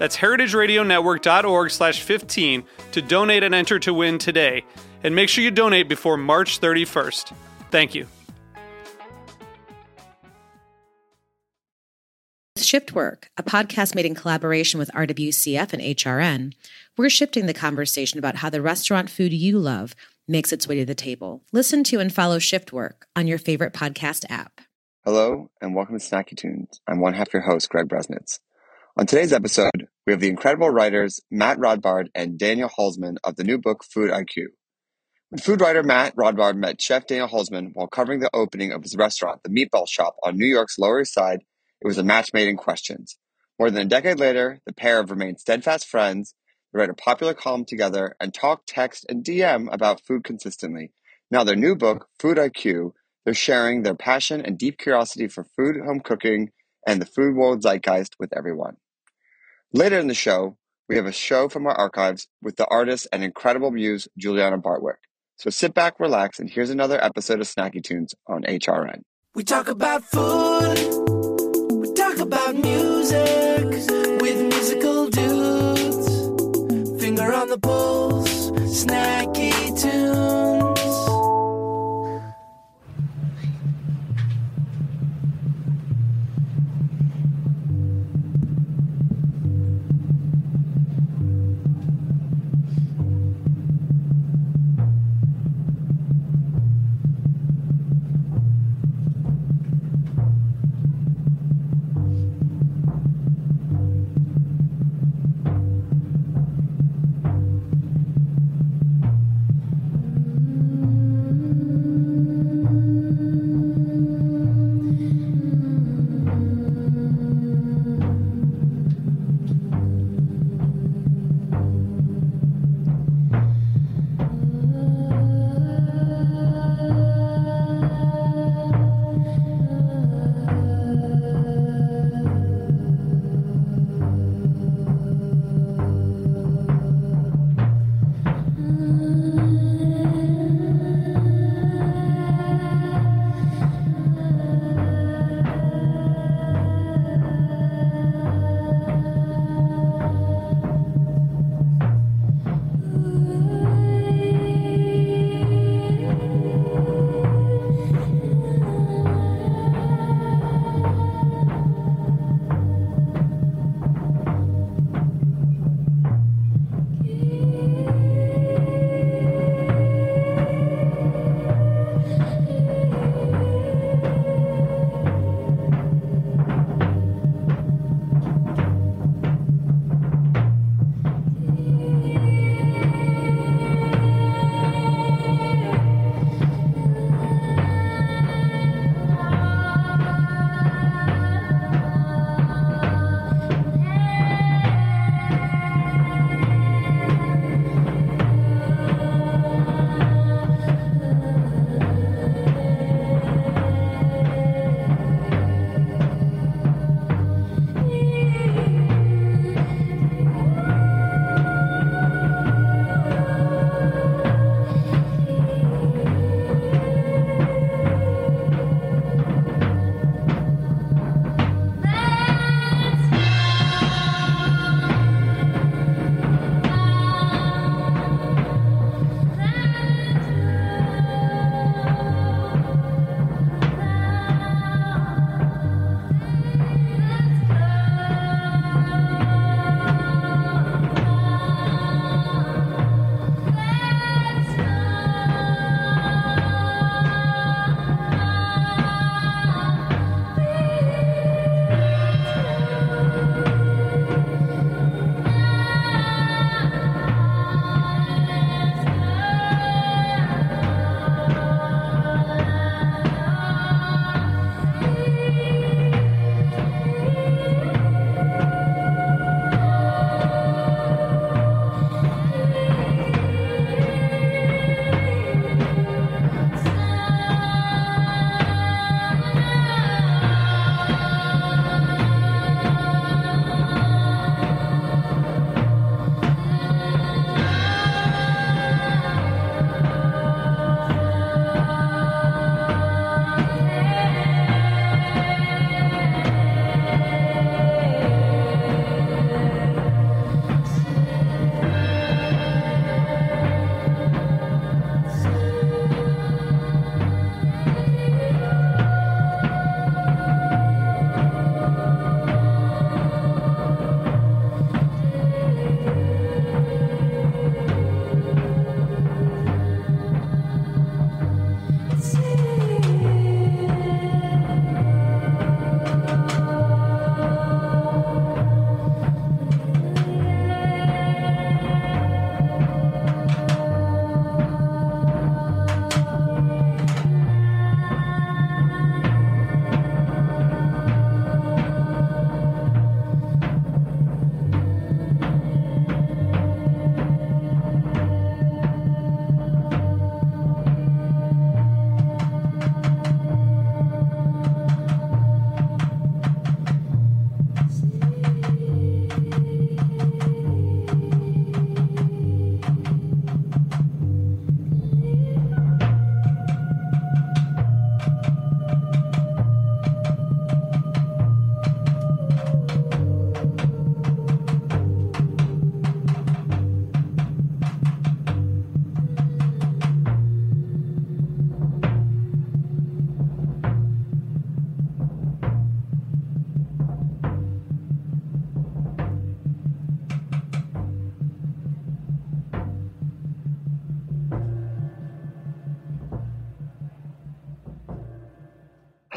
That's heritageradionetwork.org slash 15 to donate and enter to win today. And make sure you donate before March 31st. Thank you. Shift Work, a podcast made in collaboration with RWCF and HRN, we're shifting the conversation about how the restaurant food you love makes its way to the table. Listen to and follow Shift Work on your favorite podcast app. Hello, and welcome to Snacky Tunes. I'm one half your host, Greg Bresnitz. On today's episode, we have the incredible writers Matt Rodbard and Daniel Holzman of the new book Food IQ. When food writer Matt Rodbard met chef Daniel Holzman while covering the opening of his restaurant, the Meatball Shop on New York's Lower East Side, it was a match made in questions. More than a decade later, the pair have remained steadfast friends. They write a popular column together and talk, text, and DM about food consistently. Now, their new book, Food IQ, they're sharing their passion and deep curiosity for food, home cooking, and the food world zeitgeist with everyone. Later in the show, we have a show from our archives with the artist and incredible muse Julianna Barwick. So sit back, relax, and here's another episode of Snacky Tunes on HRN. We talk about food we talk about music with musical dudes. Finger on the pulse, snacky tunes.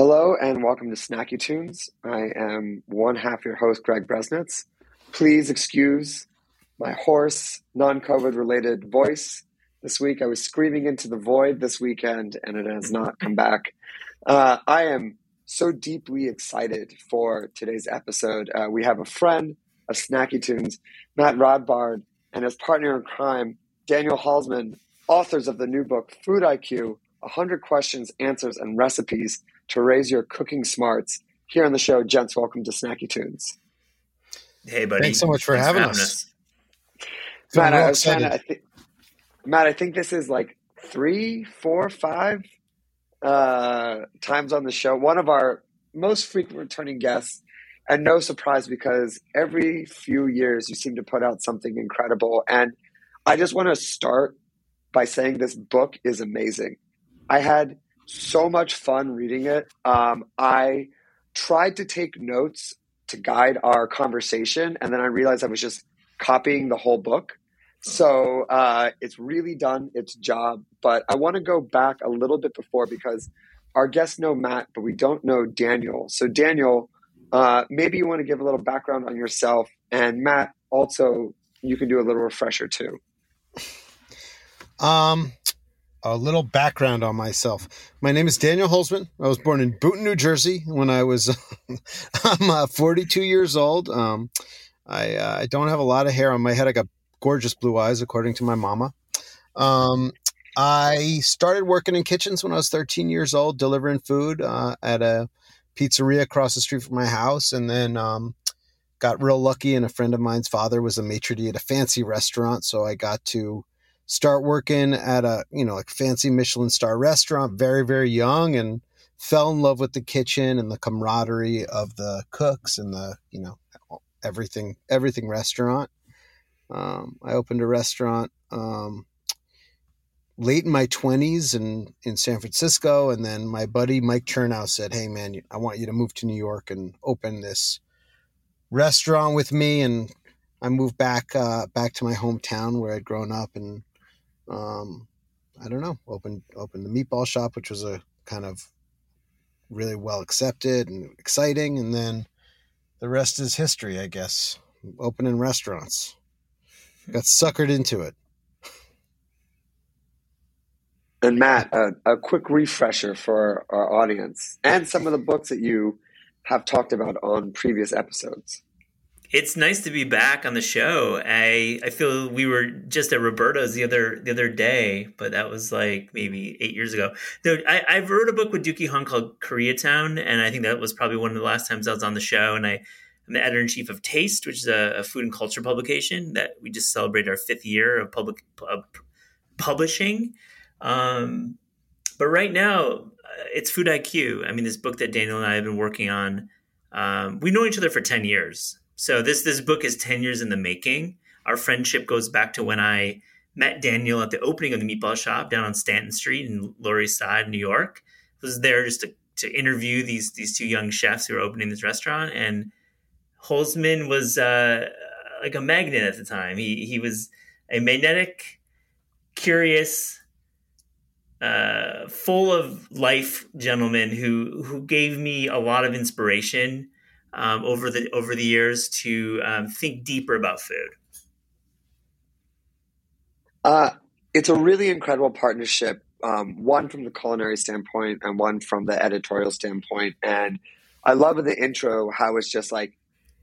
Hello and welcome to Snacky Tunes. I am one half your host, Greg Bresnitz. Please excuse my hoarse, non COVID related voice. This week I was screaming into the void this weekend and it has not come back. Uh, I am so deeply excited for today's episode. Uh, we have a friend of Snacky Tunes, Matt Rodbard, and his partner in crime, Daniel Holzman, authors of the new book, Food IQ 100 Questions, Answers, and Recipes to raise your cooking smarts. Here on the show, gents, welcome to Snacky Tunes. Hey, buddy. Thanks so much for Thanks having for us. us. Matt, I was trying to, I excited. think, Matt, I think this is like three, four, five uh, times on the show. One of our most frequent returning guests, and no surprise because every few years you seem to put out something incredible. And I just want to start by saying this book is amazing. I had so much fun reading it. Um, I tried to take notes to guide our conversation, and then I realized I was just copying the whole book. So uh, it's really done its job. But I want to go back a little bit before because our guests know Matt, but we don't know Daniel. So, Daniel, uh, maybe you want to give a little background on yourself. And Matt, also, you can do a little refresher too. Um, a little background on myself. My name is Daniel Holzman. I was born in Boonton, New Jersey. When I was, I'm uh, 42 years old. Um, I uh, I don't have a lot of hair on my head. I got gorgeous blue eyes, according to my mama. Um, I started working in kitchens when I was 13 years old, delivering food uh, at a pizzeria across the street from my house, and then um, got real lucky. And a friend of mine's father was a maitre d' at a fancy restaurant, so I got to start working at a you know like fancy Michelin star restaurant very very young and fell in love with the kitchen and the camaraderie of the cooks and the you know everything everything restaurant. Um, I opened a restaurant um, late in my twenties in in San Francisco, and then my buddy Mike Chernow said, "Hey man, I want you to move to New York and open this restaurant with me." And I moved back uh, back to my hometown where I'd grown up, and um, I don't know, opened opened the meatball shop, which was a kind of really well accepted and exciting, and then the rest is history, I guess. Opening restaurants, got suckered into it. And Matt, a, a quick refresher for our audience and some of the books that you have talked about on previous episodes. It's nice to be back on the show. I I feel we were just at Roberta's the other the other day, but that was like maybe eight years ago. No, I, I wrote a book with Deuki Hong called Koreatown, and I think that was probably one of the last times I was on the show. And I'm the editor in chief of Taste, which is a, a food and culture publication that we just celebrated our fifth year of public publishing. Um, but right now, uh, it's Food IQ. I mean, this book that Daniel and I have been working on. Um, we've known each other for ten years. So this this book is ten years in the making. Our friendship goes back to when I met Daniel at the opening of the Meatball Shop down on Stanton Street in Lower East Side, New York. I was there just to, to interview these these two young chefs who were opening this restaurant, and Holzman was uh, like a magnet at the time. He he was a magnetic, curious, uh, full of life gentleman who who gave me a lot of inspiration um, over the over the years to um, think deeper about food. Uh, it's a really incredible partnership, um, one from the culinary standpoint and one from the editorial standpoint. And I love in the intro how it's just like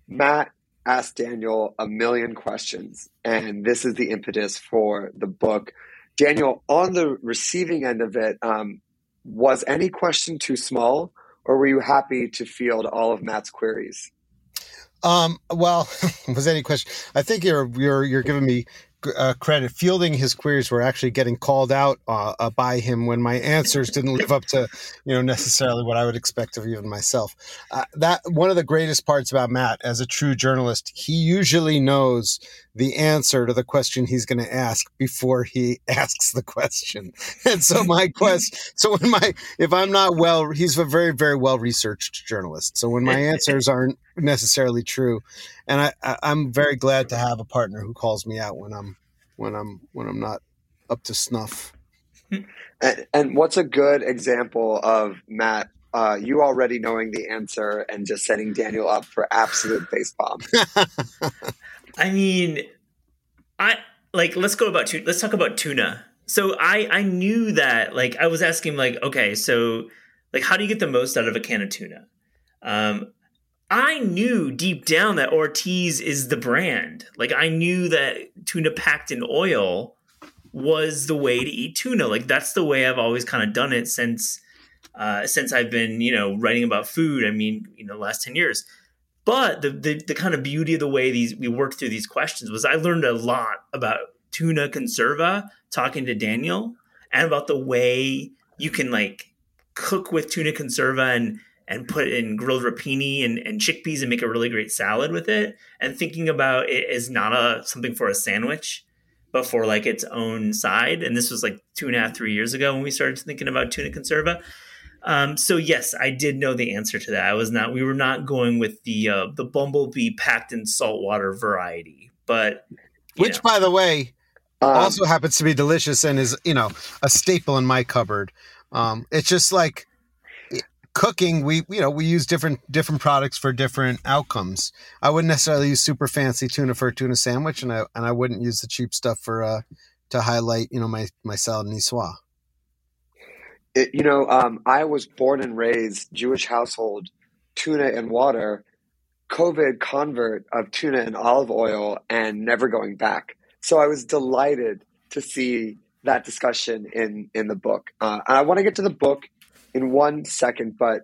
Matt asked Daniel a million questions, and this is the impetus for the book. Daniel, on the receiving end of it, um, was any question too small, or were you happy to field all of Matt's queries? Um, well, was any question? I think you're you're you're giving me uh, credit. Fielding his queries were actually getting called out uh, uh, by him when my answers didn't live up to you know necessarily what I would expect of even myself. Uh, that one of the greatest parts about Matt as a true journalist, he usually knows the answer to the question he's going to ask before he asks the question. And so my quest, so when my if I'm not well, he's a very very well researched journalist. So when my answers aren't necessarily true, and I, I I'm very glad to have a partner who calls me out when I'm when I'm when I'm not up to snuff. And, and what's a good example of Matt uh, you already knowing the answer and just setting Daniel up for absolute facepalm. I mean, I like let's go about tu- let's talk about tuna. So I I knew that like I was asking like okay so like how do you get the most out of a can of tuna? Um, I knew deep down that Ortiz is the brand. Like I knew that tuna packed in oil was the way to eat tuna. Like that's the way I've always kind of done it since uh, since I've been you know writing about food. I mean you know last ten years. But the, the the kind of beauty of the way these we worked through these questions was I learned a lot about tuna conserva talking to Daniel and about the way you can like cook with tuna conserva and and put in grilled rapini and, and chickpeas and make a really great salad with it and thinking about it as not a something for a sandwich but for like its own side and this was like two and a half three years ago when we started thinking about tuna conserva um, so yes i did know the answer to that i was not we were not going with the uh, the bumblebee packed in saltwater variety but Which, know. by the way, Um, also happens to be delicious and is you know a staple in my cupboard. Um, it's just like cooking. We you know we use different different products for different outcomes. I wouldn't necessarily use super fancy tuna for a tuna sandwich, and I and I wouldn't use the cheap stuff for uh to highlight you know my my salad niçoise. It, you know, um, I was born and raised Jewish household, tuna and water, COVID convert of tuna and olive oil, and never going back. So I was delighted to see that discussion in in the book. Uh, and I want to get to the book in one second, but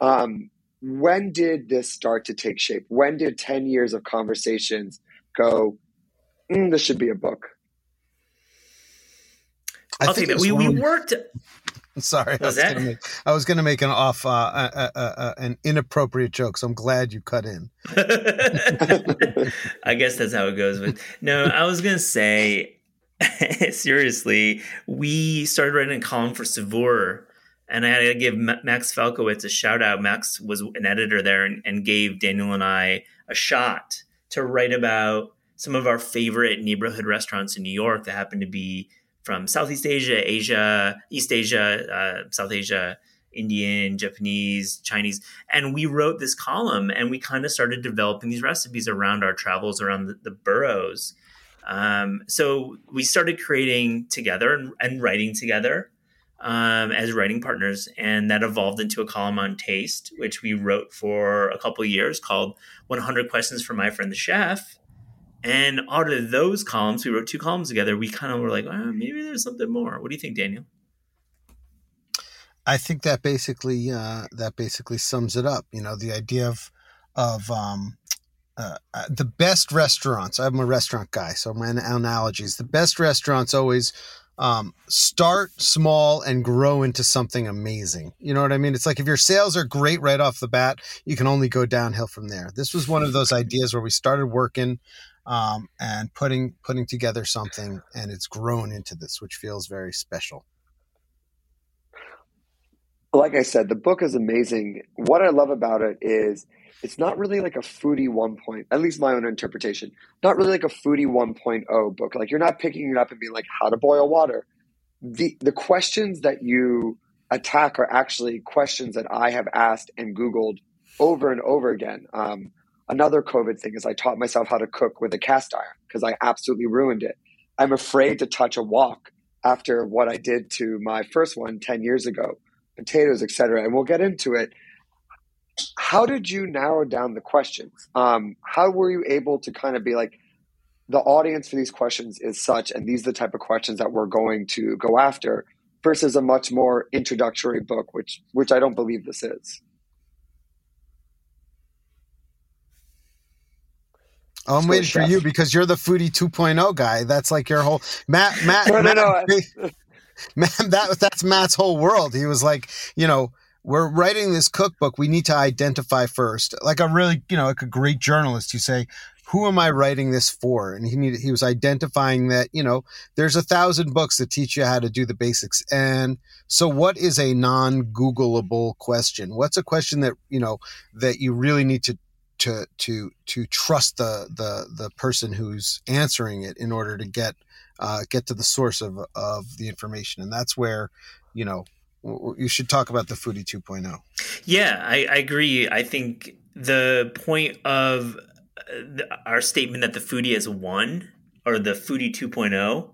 um, when did this start to take shape? When did ten years of conversations go? Mm, this should be a book. I I'll think take that. We, was we one- Sorry, I Was that- gonna make, I was gonna make an off uh, uh, uh, uh, an inappropriate joke. So I'm glad you cut in. I guess that's how it goes. But no, I was gonna say seriously, we started writing a column for Saveur, and I had to give Ma- Max Falkowitz a shout out. Max was an editor there and, and gave Daniel and I a shot to write about some of our favorite neighborhood restaurants in New York that happened to be from Southeast Asia, Asia, East Asia, uh, South Asia, Indian, Japanese, Chinese. And we wrote this column and we kind of started developing these recipes around our travels around the, the boroughs. Um, so we started creating together and, and writing together um, as writing partners. And that evolved into a column on taste, which we wrote for a couple years called 100 Questions for My Friend the Chef. And out of those columns, we wrote two columns together. We kind of were like, oh, maybe there's something more. What do you think, Daniel? I think that basically uh, that basically sums it up. You know, the idea of of um, uh, uh, the best restaurants. I'm a restaurant guy, so my analogies. The best restaurants always um, start small and grow into something amazing. You know what I mean? It's like if your sales are great right off the bat, you can only go downhill from there. This was one of those ideas where we started working um, and putting putting together something, and it's grown into this, which feels very special. like I said, the book is amazing. What I love about it is it's not really like a foodie one point, at least my own interpretation, not really like a foodie 1.0 book. Like you're not picking it up and being like how to boil water. The the questions that you attack are actually questions that I have asked and Googled over and over again. Um, another COVID thing is I taught myself how to cook with a cast iron because I absolutely ruined it. I'm afraid to touch a wok after what I did to my first one 10 years ago potatoes, etc. And we'll get into it. How did you narrow down the questions? Um, how were you able to kind of be like, the audience for these questions is such, and these are the type of questions that we're going to go after, versus a much more introductory book, which which I don't believe this is. Oh, I'm Let's waiting for chef. you because you're the foodie 2.0 guy. That's like your whole Matt. Matt. No, no, Matt, no. Man, that that's Matt's whole world. He was like, you know, we're writing this cookbook. We need to identify first, like a really, you know, like a great journalist. You say, who am I writing this for? And he needed, he was identifying that, you know, there's a thousand books that teach you how to do the basics. And so, what is a non-Googleable question? What's a question that you know that you really need to to to to trust the the the person who's answering it in order to get uh, get to the source of of the information, and that's where you know you should talk about the foodie 2.0 yeah I, I agree. I think the point of uh, our statement that the foodie has won or the foodie 2.0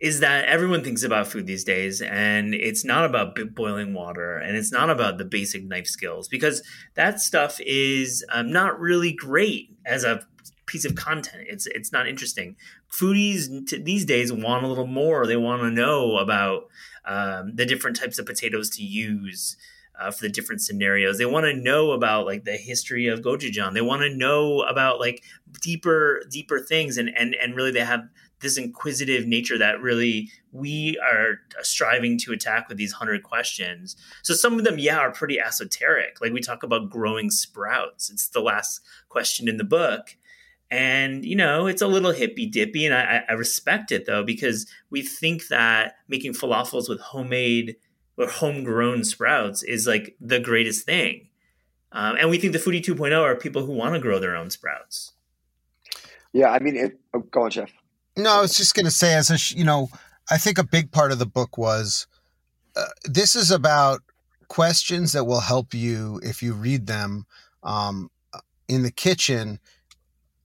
is that everyone thinks about food these days and it's not about boiling water and it's not about the basic knife skills because that stuff is um, not really great as a piece of content it's it's not interesting foodies t- these days want a little more they want to know about um, the different types of potatoes to use uh, for the different scenarios. They want to know about like the history of gochujang. They want to know about like deeper, deeper things, and and and really they have this inquisitive nature that really we are striving to attack with these 100 questions. So some of them, yeah, are pretty esoteric. Like we talk about growing sprouts. It's the last question in the book. And, you know, it's a little hippy dippy. And I, I respect it though, because we think that making falafels with homemade or homegrown sprouts is like the greatest thing. Um, and we think the foodie 2.0 are people who want to grow their own sprouts. Yeah, I mean, it, oh, go on, Jeff. No, I was just going to say, as a you know, I think a big part of the book was uh, this is about questions that will help you if you read them um, in the kitchen.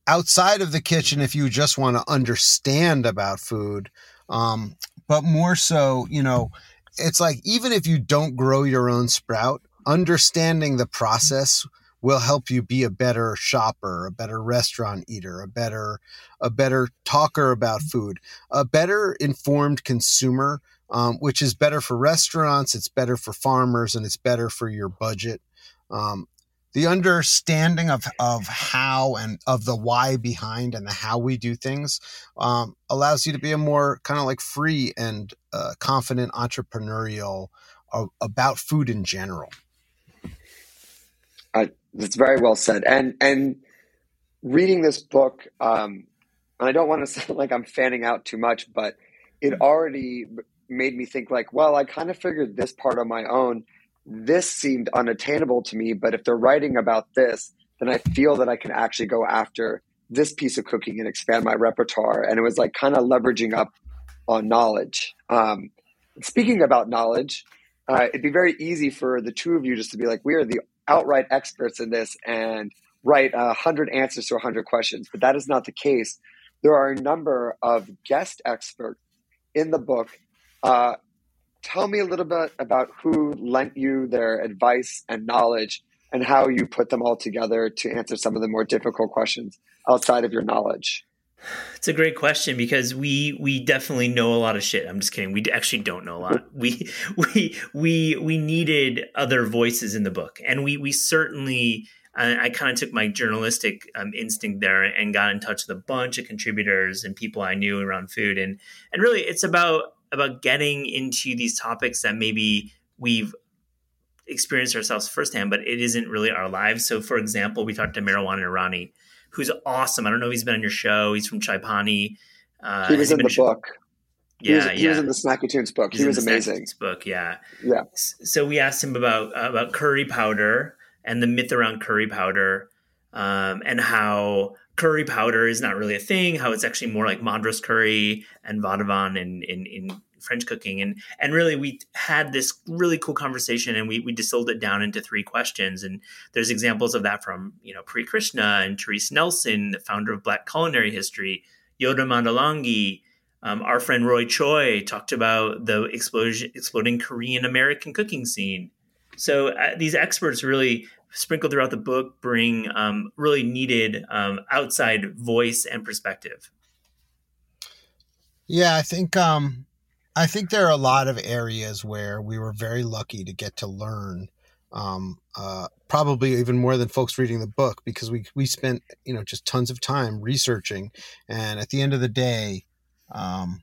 Outside of the kitchen, if you just want to understand about food, um, but more so, you know, it's like even if you don't grow your own sprout, understanding the process will help you be a better shopper, a better restaurant eater, a better a better talker about food, a better informed consumer, um, which is better for restaurants, it's better for farmers, and it's better for your budget. Um, the understanding of, of how and of the why behind and the how we do things um, allows you to be a more kind of like free and uh, confident entrepreneurial uh, about food in general. I, that's very well said. And and reading this book, um, and I don't want to sound like I'm fanning out too much, but it mm-hmm. already made me think like, well, I kind of figured this part on my own. This seemed unattainable to me, but if they're writing about this, then I feel that I can actually go after this piece of cooking and expand my repertoire. And it was like kind of leveraging up on knowledge. Um, speaking about knowledge, uh, it'd be very easy for the two of you just to be like, we are the outright experts in this and write a hundred answers to a hundred questions, but that is not the case. There are a number of guest experts in the book. Uh, tell me a little bit about who lent you their advice and knowledge and how you put them all together to answer some of the more difficult questions outside of your knowledge. It's a great question because we we definitely know a lot of shit. I'm just kidding. We actually don't know a lot. We we we we needed other voices in the book, and we we certainly. I, kind of took my journalistic um, instinct there and got in touch with a bunch of contributors and people I knew around food, and and really it's about about getting into these topics that maybe we've experienced ourselves firsthand, but it isn't really our lives. So, for example, we talked to Meherwan Irani who's awesome. I don't know if he's been on your show. He's from Chai Pani. Uh, he was in the book. Yeah, he was, yeah. He was in the Snacky Tunes book. He's he was amazing. book, yeah. Yeah. So we asked him about uh, about curry powder and the myth around curry powder, um, and how curry powder is not really a thing. How it's actually more like Madras curry and vadouvan in in, in French cooking. And and really we had this really cool conversation and we, we distilled it down into three questions. And there's examples of that from, you know, Pri Krishna and Therese Nelson, the founder of Black Culinary History, Yoda Mandalangi, um, our friend Roy Choi talked about the explosion, exploding Korean American cooking scene. So uh, these experts really sprinkled throughout the book bring um, really needed um, outside voice and perspective. Yeah, I think um, I think there are a lot of areas where we were very lucky to get to learn. Um, uh, probably even more than folks reading the book because we we spent you know just tons of time researching, and at the end of the day, um,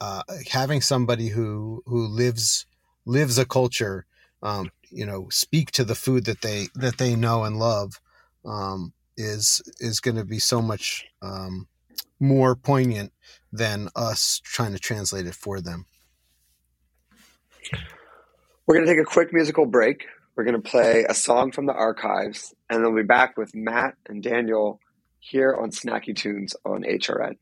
uh, having somebody who who lives lives a culture, um, you know, speak to the food that they that they know and love, um, is is going to be so much um, more poignant than us trying to translate it for them. We're going to take a quick musical break. We're going to play a song from the archives, and then we'll be back with Matt and Daniel here on Snacky Tunes on HRN.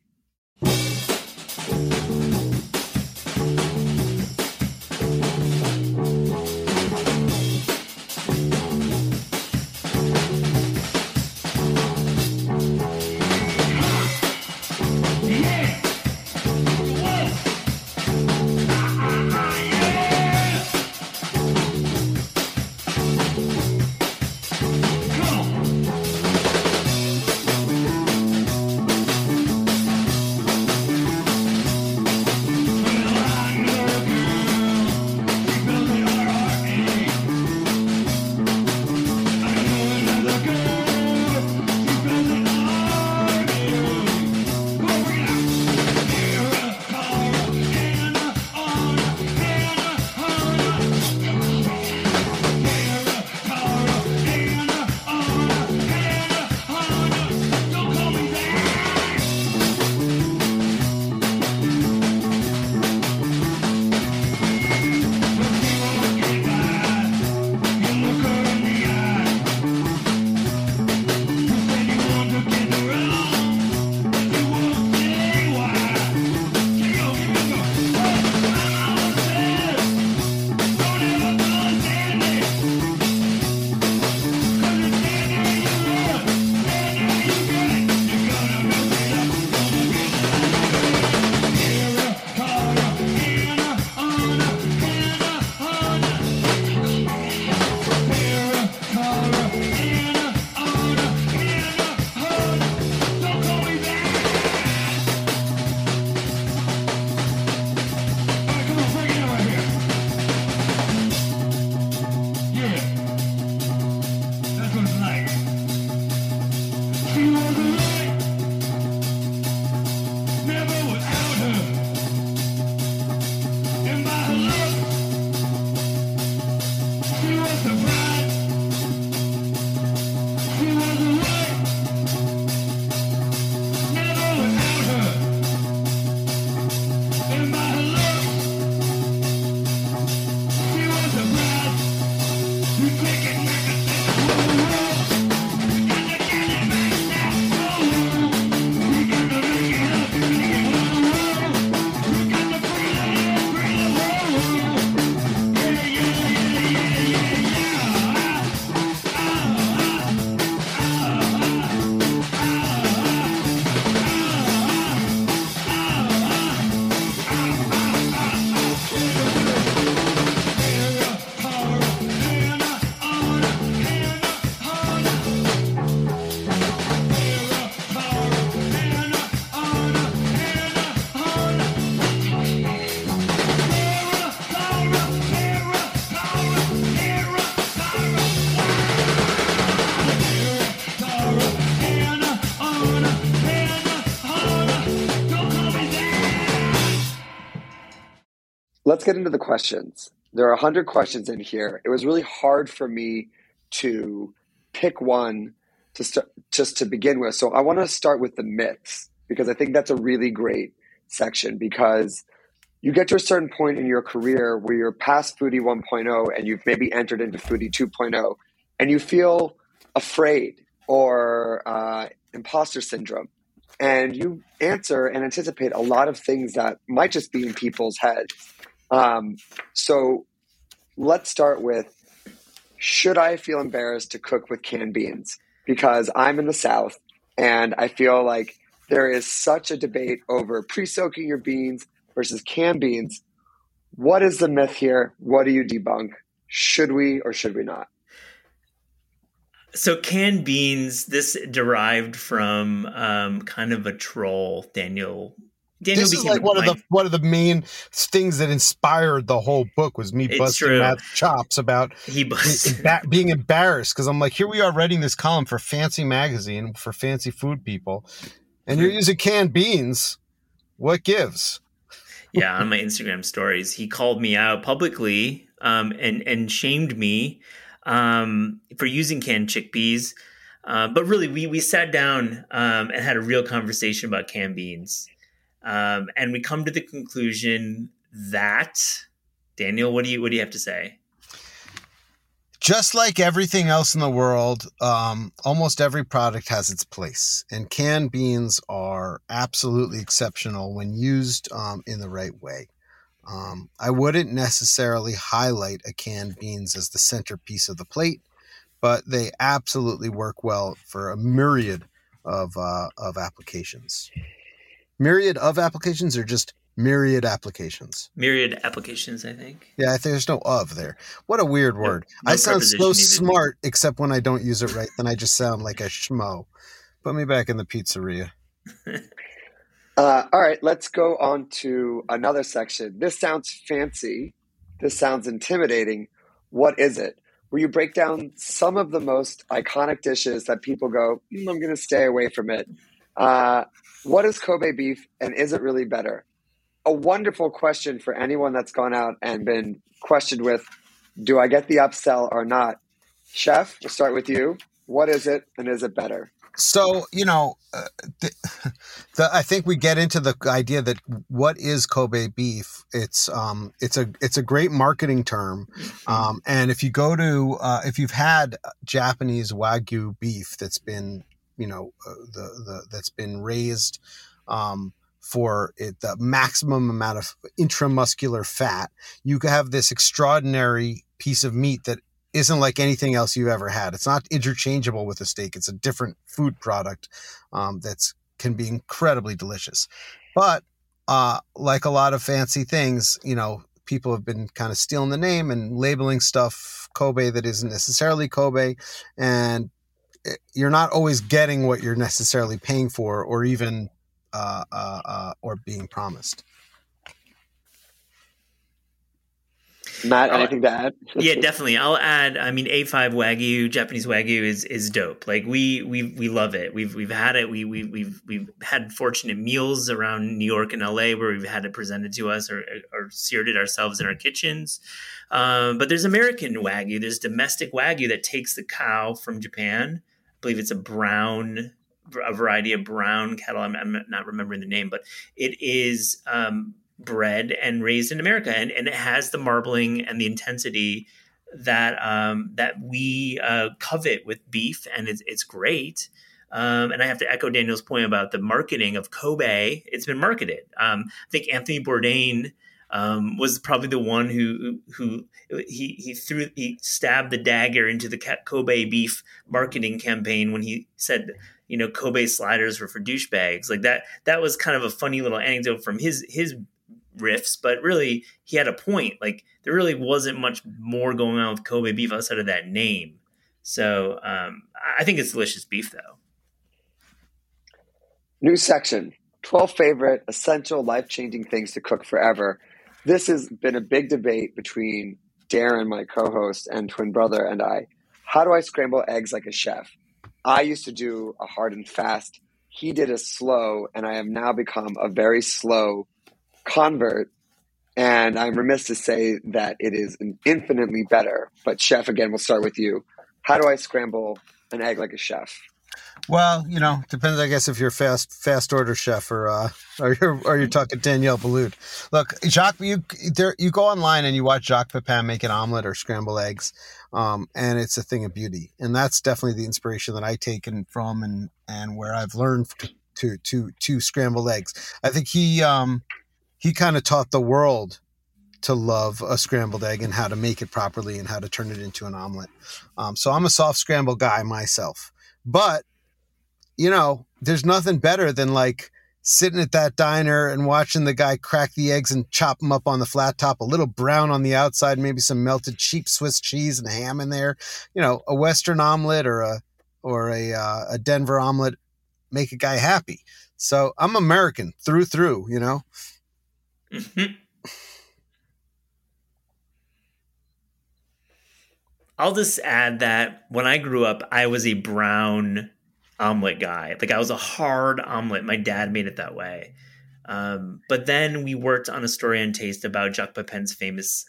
Let's get into the questions. There are 100 questions in here. It was really hard for me to pick one to just to begin with. So I want to start with the myths because I think that's a really great section because you get to a certain point in your career where you're past foodie 1.0 and you've maybe entered into foodie 2.0 and you feel afraid or uh, imposter syndrome and you answer and anticipate a lot of things that might just be in people's heads um, so let's start with should i feel embarrassed to cook with canned beans because i'm in the south and i feel like there is such a debate over pre-soaking your beans versus canned beans. What is the myth here? What do you debunk? Should we or should we not? So canned beans, this derived from um, kind of a troll, Daniel. Daniel this is like one of the one of the main things that inspired the whole book was me It's busting true. Matt's chops about he emba- being embarrassed because I'm like, here we are writing this column for Fancy Magazine for fancy food people, and you're using canned beans. What gives? yeah, on my Instagram stories, he called me out publicly um, and and shamed me um, for using canned chickpeas. Uh, but really, we we sat down um, and had a real conversation about canned beans, um, and we come to the conclusion that Daniel, what do you what do you have to say? just like everything else in the world, um, almost every product has its place, and canned beans are absolutely exceptional when used um, in the right way. Um, I wouldn't necessarily highlight a canned beans as the centerpiece of the plate, but they absolutely work well for a myriad of uh, of applications. Myriad of applications, or just myriad applications. Myriad applications, I think. Yeah, I think there's no of there. What a weird word. no I sound so needed. smart, except when I don't use it right. Then I just sound like a schmo. Put me back in the pizzeria. Uh, all right, let's go on to another section. This sounds fancy. This sounds intimidating. What is it? Where you break down some of the most iconic dishes that people go, "Mm, I'm going to stay away from it. Uh, what is Kobe beef and is it really better? A wonderful question for anyone that's gone out and been questioned with, do I get the upsell or not? Chef, we'll start with you. What is it and is it better? So you know, uh, the, the, I think we get into the idea that what is Kobe beef? It's um, it's a it's a great marketing term, um, and if you go to uh, if you've had Japanese wagyu beef that's been you know uh, the the that's been raised um, for it, the maximum amount of intramuscular fat, you have this extraordinary piece of meat that isn't like anything else you've ever had. It's not interchangeable with a steak. It's a different food product um, that's can be incredibly delicious. But uh, like a lot of fancy things, you know, people have been kind of stealing the name and labeling stuff Kobe that isn't necessarily Kobe, and you're not always getting what you're necessarily paying for, or even uh, uh, uh, or being promised. Matt, Uh, anything to add? yeah, definitely. I'll add. I mean, A5 Wagyu, Japanese Wagyu is is dope. Like we we we love it. We've we've had it. We we we've we've had fortunate meals around New York and LA where we've had it presented to us or or seared it ourselves in our kitchens. Um, but there's American Wagyu. There's domestic Wagyu that takes the cow from Japan. Believe it's a brown a variety of brown cattle. I'm, I'm not remembering the name, but it is um, bred and raised in America, and, and it has the marbling and the intensity that um, that we uh, covet with beef, and it's, it's great. Um, and I have to echo Daniel's point about the marketing of Kobe. It's been marketed. Um, I think Anthony Bourdain um, was probably the one who who he he threw he stabbed the dagger into the Kobe beef marketing campaign when he said you know Kobe sliders were for douchebags like that. That was kind of a funny little anecdote from his his riffs, but really he had a point. Like there really wasn't much more going on with Kobe beef outside of that name. So um, I think it's delicious beef though. New section 12 favorite essential life changing things to cook forever. This has been a big debate between Darren, my co host, and twin brother, and I. How do I scramble eggs like a chef? I used to do a hard and fast. He did a slow, and I have now become a very slow convert and I'm remiss to say that it is infinitely better. But chef, again, we'll start with you. How do I scramble an egg like a chef? Well, you know, depends. I guess if you're fast fast order chef or uh, or you're or you're talking Daniel Boulud. Look, Jacques, you there you go online and you watch Jacques Pepin make an omelet or scramble eggs, um, and it's a thing of beauty. And that's definitely the inspiration that I take and from and and where I've learned to to to, to scramble eggs. I think he um, he kind of taught the world to love a scrambled egg and how to make it properly and how to turn it into an omelet. Um, so I'm a soft scramble guy myself, but you know, there's nothing better than like sitting at that diner and watching the guy crack the eggs and chop them up on the flat top, a little brown on the outside, maybe some melted cheap Swiss cheese and ham in there. You know, a Western omelet or a or a uh, a Denver omelet make a guy happy. So I'm American through through. You know. Mm-hmm. I'll just add that when I grew up, I was a brown omelet guy. Like I was a hard omelet. My dad made it that way. Um, but then we worked on a story on taste about Jacques Pepin's famous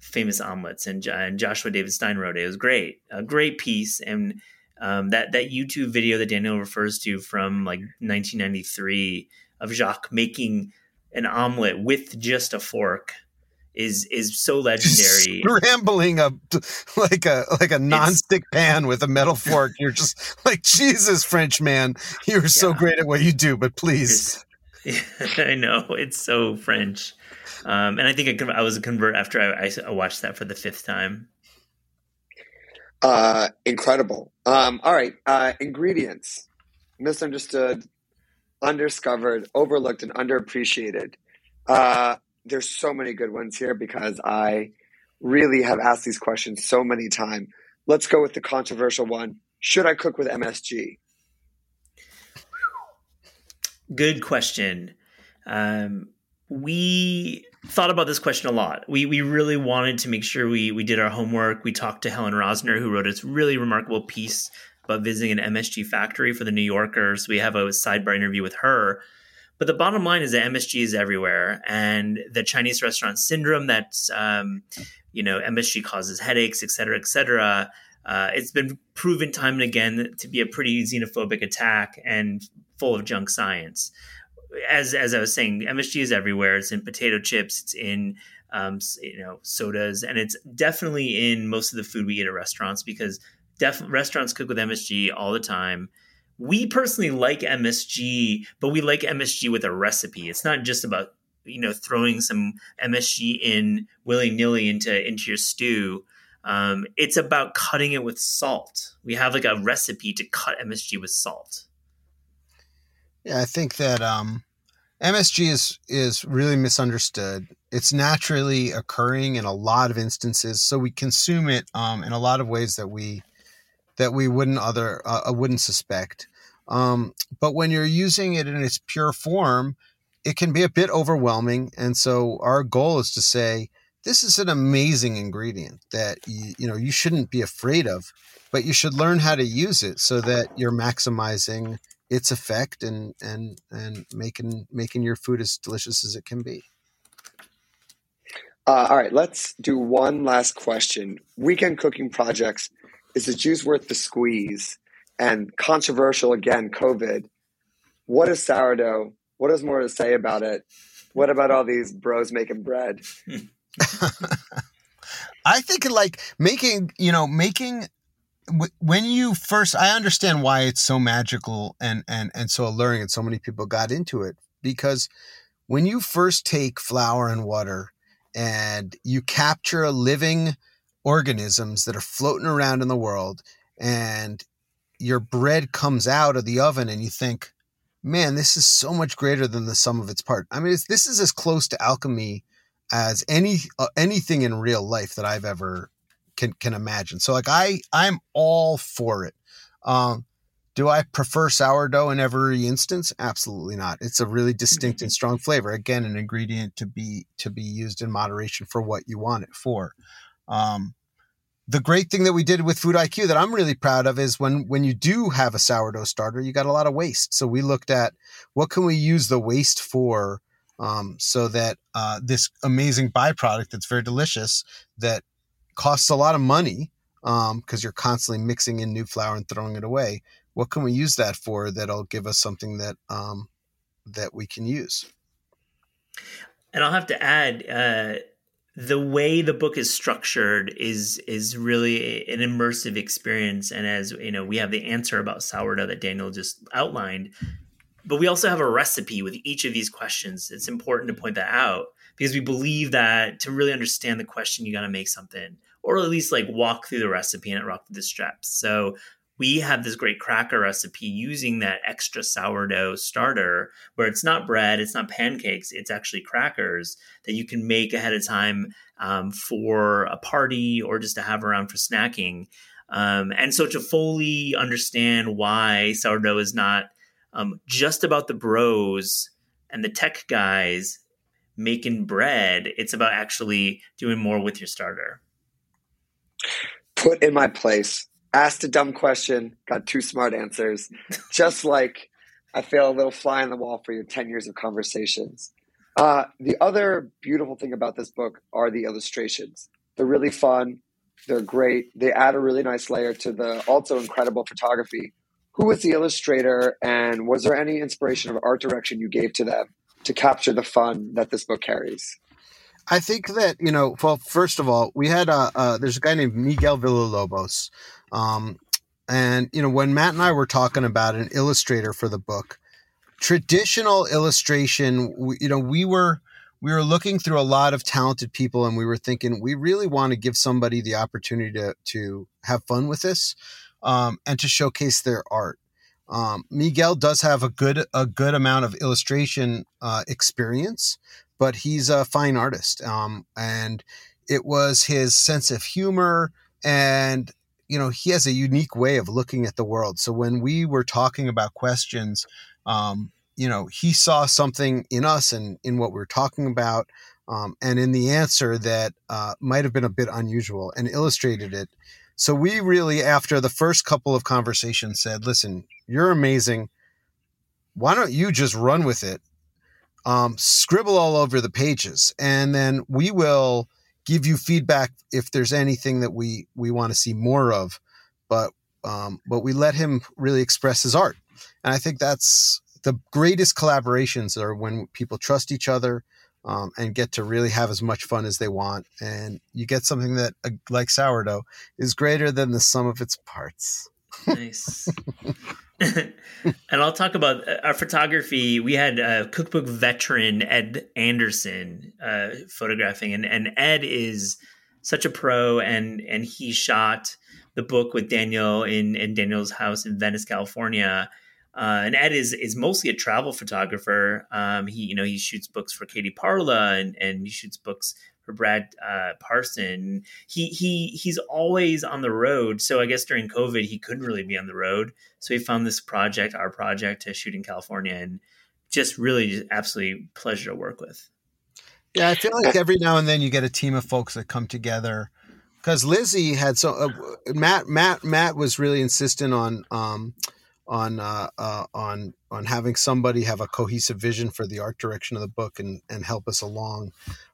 famous omelets, and, and Joshua David Stein wrote it. It was great, a great piece, and um, that that YouTube video that Daniel refers to from like 1993 of Jacques making an omelet with just a fork is is so legendary. Scrambling a like a like a non-stick it's, pan with a metal fork. You're just like Jesus, French man. You're yeah. so great at what you do, but please. I know it's so French, um, and I think I, I, was a convert after I, I, watched that for the fifth time. Uh, incredible. Um, all right, uh, ingredients misunderstood, undiscovered, overlooked, and underappreciated. Uh, there's so many good ones here because I really have asked these questions so many times. Let's go with the controversial one. Should I cook with MSG? Good question. Um, we thought about this question a lot. We we really wanted to make sure we we did our homework. We talked to Helen Rosner, who wrote a really remarkable piece about visiting an MSG factory for the New Yorkers. We have a sidebar interview with her but the bottom line is that MSG is everywhere, and the Chinese restaurant syndrome that um, you know MSG causes headaches, et cetera, et cetera. Uh, it's been proven time and again to be a pretty xenophobic attack and full of junk science. As as I was saying, MSG is everywhere. It's in potato chips. It's in um, you know sodas, and it's definitely in most of the food we eat at restaurants because def- restaurants cook with MSG all the time we personally like MSG, but we like MSG with a recipe. It's not just about you know throwing some MSG in willy nilly into into your stew. Um, it's about cutting it with salt. We have like a recipe to cut MSG with salt. Yeah, I think that um, MSG is is really misunderstood. It's naturally occurring in a lot of instances, so we consume it um, in a lot of ways that we that we wouldn't other uh, uh, wouldn't suspect. Um, but when you're using it in its pure form, it can be a bit overwhelming. And so our goal is to say this is an amazing ingredient that you, you know you shouldn't be afraid of, but you should learn how to use it so that you're maximizing its effect and and and making making your food as delicious as it can be. Uh, all right, let's do one last question. Weekend cooking projects is the juice worth the squeeze? And controversial again, COVID. What is sourdough? What is more to say about it? What about all these bros making bread? I think like making, you know, making when you first I understand why it's so magical and and and so alluring and so many people got into it because when you first take flour and water and you capture living organisms that are floating around in the world and your bread comes out of the oven and you think man this is so much greater than the sum of its part. I mean this is as close to alchemy as any uh, anything in real life that i've ever can can imagine. So like i i'm all for it. Um do i prefer sourdough in every instance? Absolutely not. It's a really distinct and strong flavor. Again an ingredient to be to be used in moderation for what you want it for. Um the great thing that we did with Food IQ that I'm really proud of is when when you do have a sourdough starter, you got a lot of waste. So we looked at what can we use the waste for um, so that uh, this amazing byproduct that's very delicious that costs a lot of money because um, you're constantly mixing in new flour and throwing it away. What can we use that for that'll give us something that um, that we can use? And I'll have to add, uh, the way the book is structured is is really an immersive experience. And as you know, we have the answer about sourdough that Daniel just outlined, but we also have a recipe with each of these questions. It's important to point that out because we believe that to really understand the question, you got to make something, or at least like walk through the recipe and it walk through the steps. So we have this great cracker recipe using that extra sourdough starter where it's not bread, it's not pancakes, it's actually crackers that you can make ahead of time um, for a party or just to have around for snacking. Um, and so to fully understand why sourdough is not um, just about the bros and the tech guys making bread, it's about actually doing more with your starter. Put in my place asked a dumb question, got two smart answers. Just like I feel a little fly on the wall for your 10 years of conversations. Uh, the other beautiful thing about this book are the illustrations. They're really fun. They're great. They add a really nice layer to the also incredible photography. Who was the illustrator, and was there any inspiration or art direction you gave to them to capture the fun that this book carries? I think that you know. Well, first of all, we had a uh, there's a guy named Miguel Villalobos um, and you know, when Matt and I were talking about an illustrator for the book, traditional illustration, we, you know, we were we were looking through a lot of talented people, and we were thinking we really want to give somebody the opportunity to to have fun with this um, and to showcase their art. Um, Miguel does have a good a good amount of illustration uh, experience, but he's a fine artist, um, and it was his sense of humor and you know he has a unique way of looking at the world. So when we were talking about questions um, you know he saw something in us and in what we are talking about um, and in the answer that uh, might have been a bit unusual and illustrated it. So we really after the first couple of conversations said listen you're amazing. Why don't you just run with it? Um, scribble all over the pages and then we will give you feedback if there's anything that we we want to see more of but um, but we let him really express his art. And i think that's the greatest collaborations are when people trust each other um, and get to really have as much fun as they want and you get something that uh, like sourdough is greater than the sum of its parts. Nice and I'll talk about uh, our photography. We had a cookbook veteran Ed Anderson uh, photographing, and, and Ed is such a pro, and and he shot the book with Daniel in in Daniel's house in Venice, California. Uh, and Ed is is mostly a travel photographer. Um, he you know he shoots books for Katie Parla and and he shoots books for Brad uh, Parson. He he he's always on the road. So I guess during COVID he couldn't really be on the road. So he found this project, our project, to shoot in California, and just really just absolutely pleasure to work with. Yeah, I feel like every now and then you get a team of folks that come together. Because Lizzie had so uh, Matt Matt Matt was really insistent on um, on uh, uh, on on having somebody have a cohesive vision for the art direction of the book and and help us along.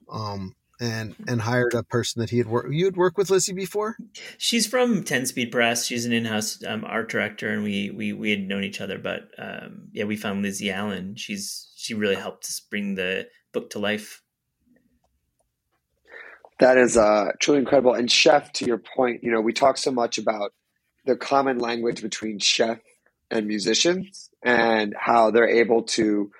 Um, and and hired a person that he had worked. You had worked with Lizzie before. She's from Ten Speed Press. She's an in-house um, art director, and we we we had known each other. But um, yeah, we found Lizzie Allen. She's she really helped us bring the book to life. That is uh, truly incredible. And chef, to your point, you know, we talk so much about the common language between chef and musicians and how they're able to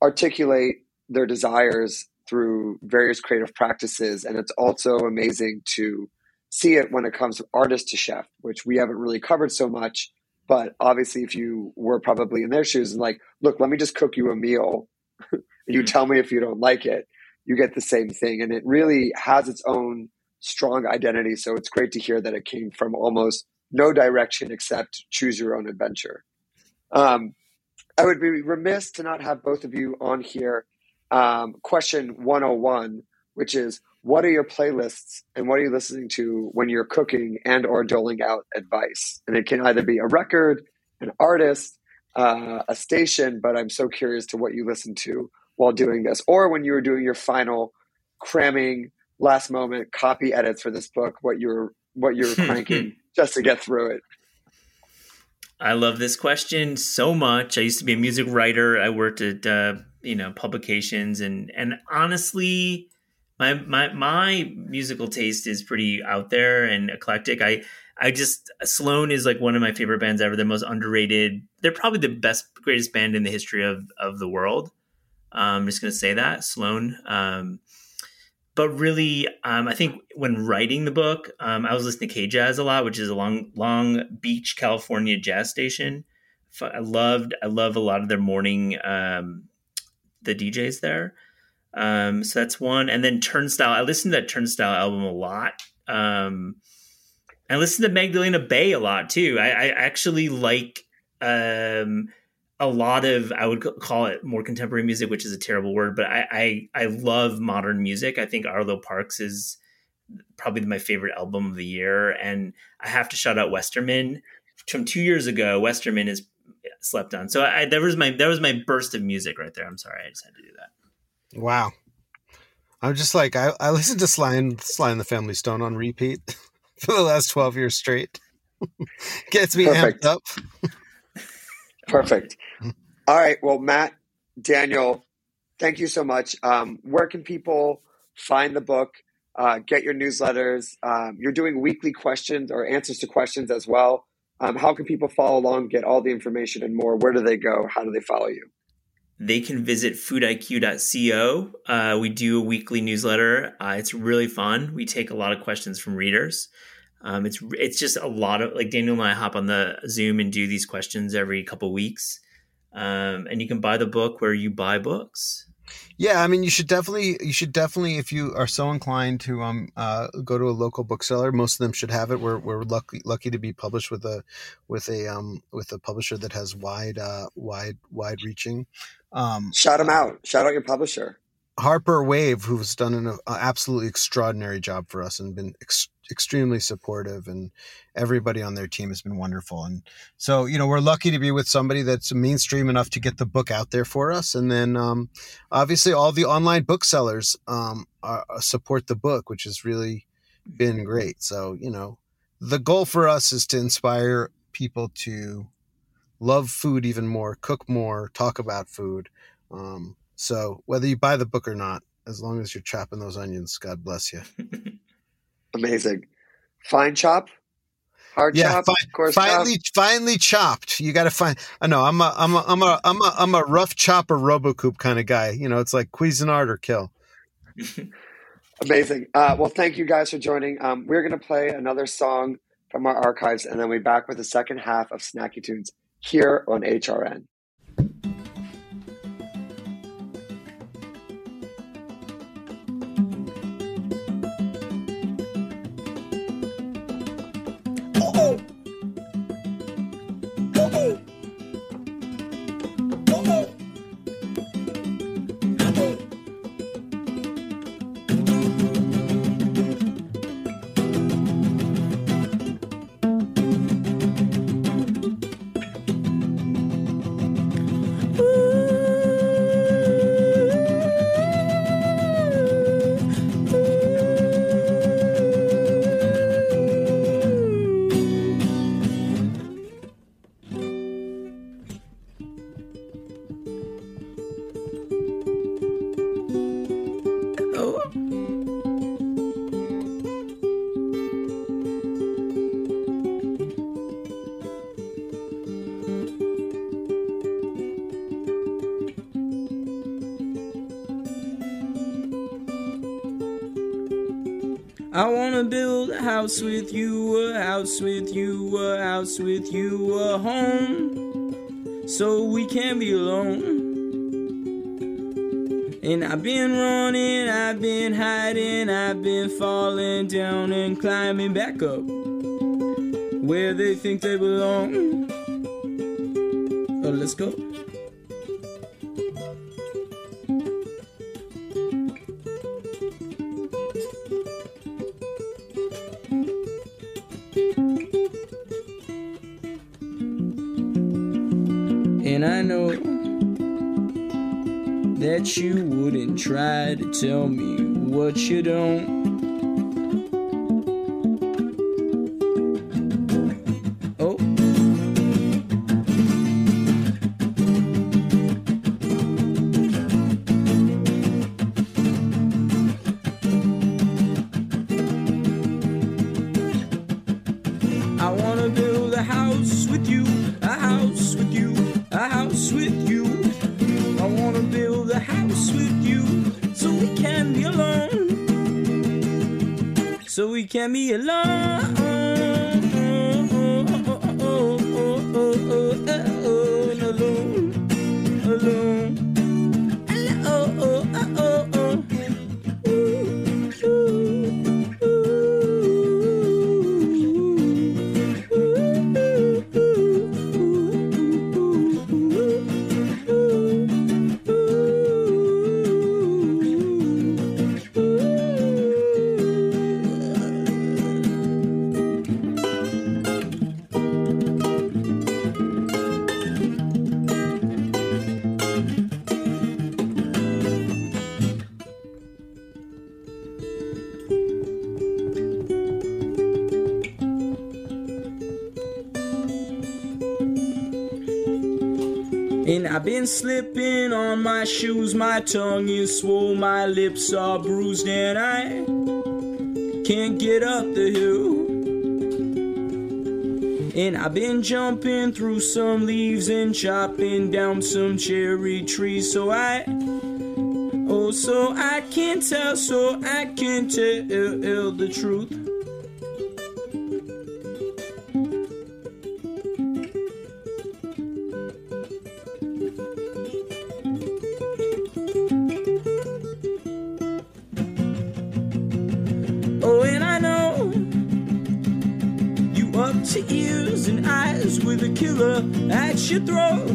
articulate their desires through various creative practices. And it's also amazing to see it when it comes to artist to chef, which we haven't really covered so much. But obviously, if you were probably in their shoes and like, look, let me just cook you a meal, you tell me if you don't like it, you get the same thing. And it really has its own strong identity. So it's great to hear that it came from almost no direction except choose your own adventure. Um, I would be remiss to not have both of you on here um, question 101, which is what are your playlists and what are you listening to when you're cooking and or doling out advice? And it can either be a record, an artist, uh, a station, but I'm so curious to what you listen to while doing this, or when you were doing your final cramming last moment copy edits for this book, what you're what you're cranking just to get through it? I love this question so much. I used to be a music writer. I worked at uh, you know publications, and and honestly, my my my musical taste is pretty out there and eclectic. I I just Sloan is like one of my favorite bands ever. The most underrated. They're probably the best, greatest band in the history of of the world. Um, I'm just gonna say that Sloan. Um, but really, um, I think when writing the book, um, I was listening to K Jazz a lot, which is a Long Long Beach, California jazz station. I loved I love a lot of their morning um, the DJs there. Um, so that's one, and then Turnstile. I listened to that Turnstile album a lot. Um, I listened to Magdalena Bay a lot too. I, I actually like um, a lot of I would call it more contemporary music, which is a terrible word, but I I, I love modern music. I think Arlo Parks is probably my favorite album of the year, and I have to shout out Westerman from two years ago. Westerman is slept on, so I, that was my that was my burst of music right there. I'm sorry, I just had to do that. Wow, I'm just like I I listened to Sly and Sly and the Family Stone on repeat for the last twelve years straight. Gets me Perfect. amped up. Perfect. All right. Well, Matt, Daniel, thank you so much. Um, where can people find the book? Uh, get your newsletters. Um, you're doing weekly questions or answers to questions as well. Um, how can people follow along, get all the information and more? Where do they go? How do they follow you? They can visit foodiq.co. Uh, we do a weekly newsletter. Uh, it's really fun. We take a lot of questions from readers. Um, it's it's just a lot of like Daniel and I hop on the Zoom and do these questions every couple weeks. Um, and you can buy the book where you buy books. Yeah, I mean, you should definitely, you should definitely, if you are so inclined to um uh go to a local bookseller, most of them should have it. We're we're lucky lucky to be published with a with a um with a publisher that has wide uh wide wide reaching. Um, Shout them out. Shout out your publisher. Harper Wave, who's done an uh, absolutely extraordinary job for us and been ex- extremely supportive, and everybody on their team has been wonderful. And so, you know, we're lucky to be with somebody that's mainstream enough to get the book out there for us. And then, um, obviously, all the online booksellers um, are, support the book, which has really been great. So, you know, the goal for us is to inspire people to love food even more, cook more, talk about food. Um, so whether you buy the book or not, as long as you're chopping those onions, God bless you. Amazing. Fine chop, hard Yeah, chop, fine, coarse chop. finely, finely chopped. You got to find. I know I'm a, I'm a, I'm a, I'm a, I'm a rough chopper Robot Coupe kind of guy. You know, it's like Cuisinart or kill. Amazing. Uh, well, thank you guys for joining. Um, we're going to play another song from our archives, and then we'll be back with the second half of Snacky Tunes here on HRN. House with you, a house with you, a house with you, a home, so we can be alone. And I've been running, I've been hiding, I've been falling down and climbing back up where they think they belong. Oh, let's go. You wouldn't try to tell me what you don't. Slipping on my shoes, my tongue is swole, my lips are bruised, and I can't get up the hill. And I've been jumping through some leaves and chopping down some cherry trees, so I, oh, so I can tell, so I can tell the truth. To ears and eyes with a killer at your throat.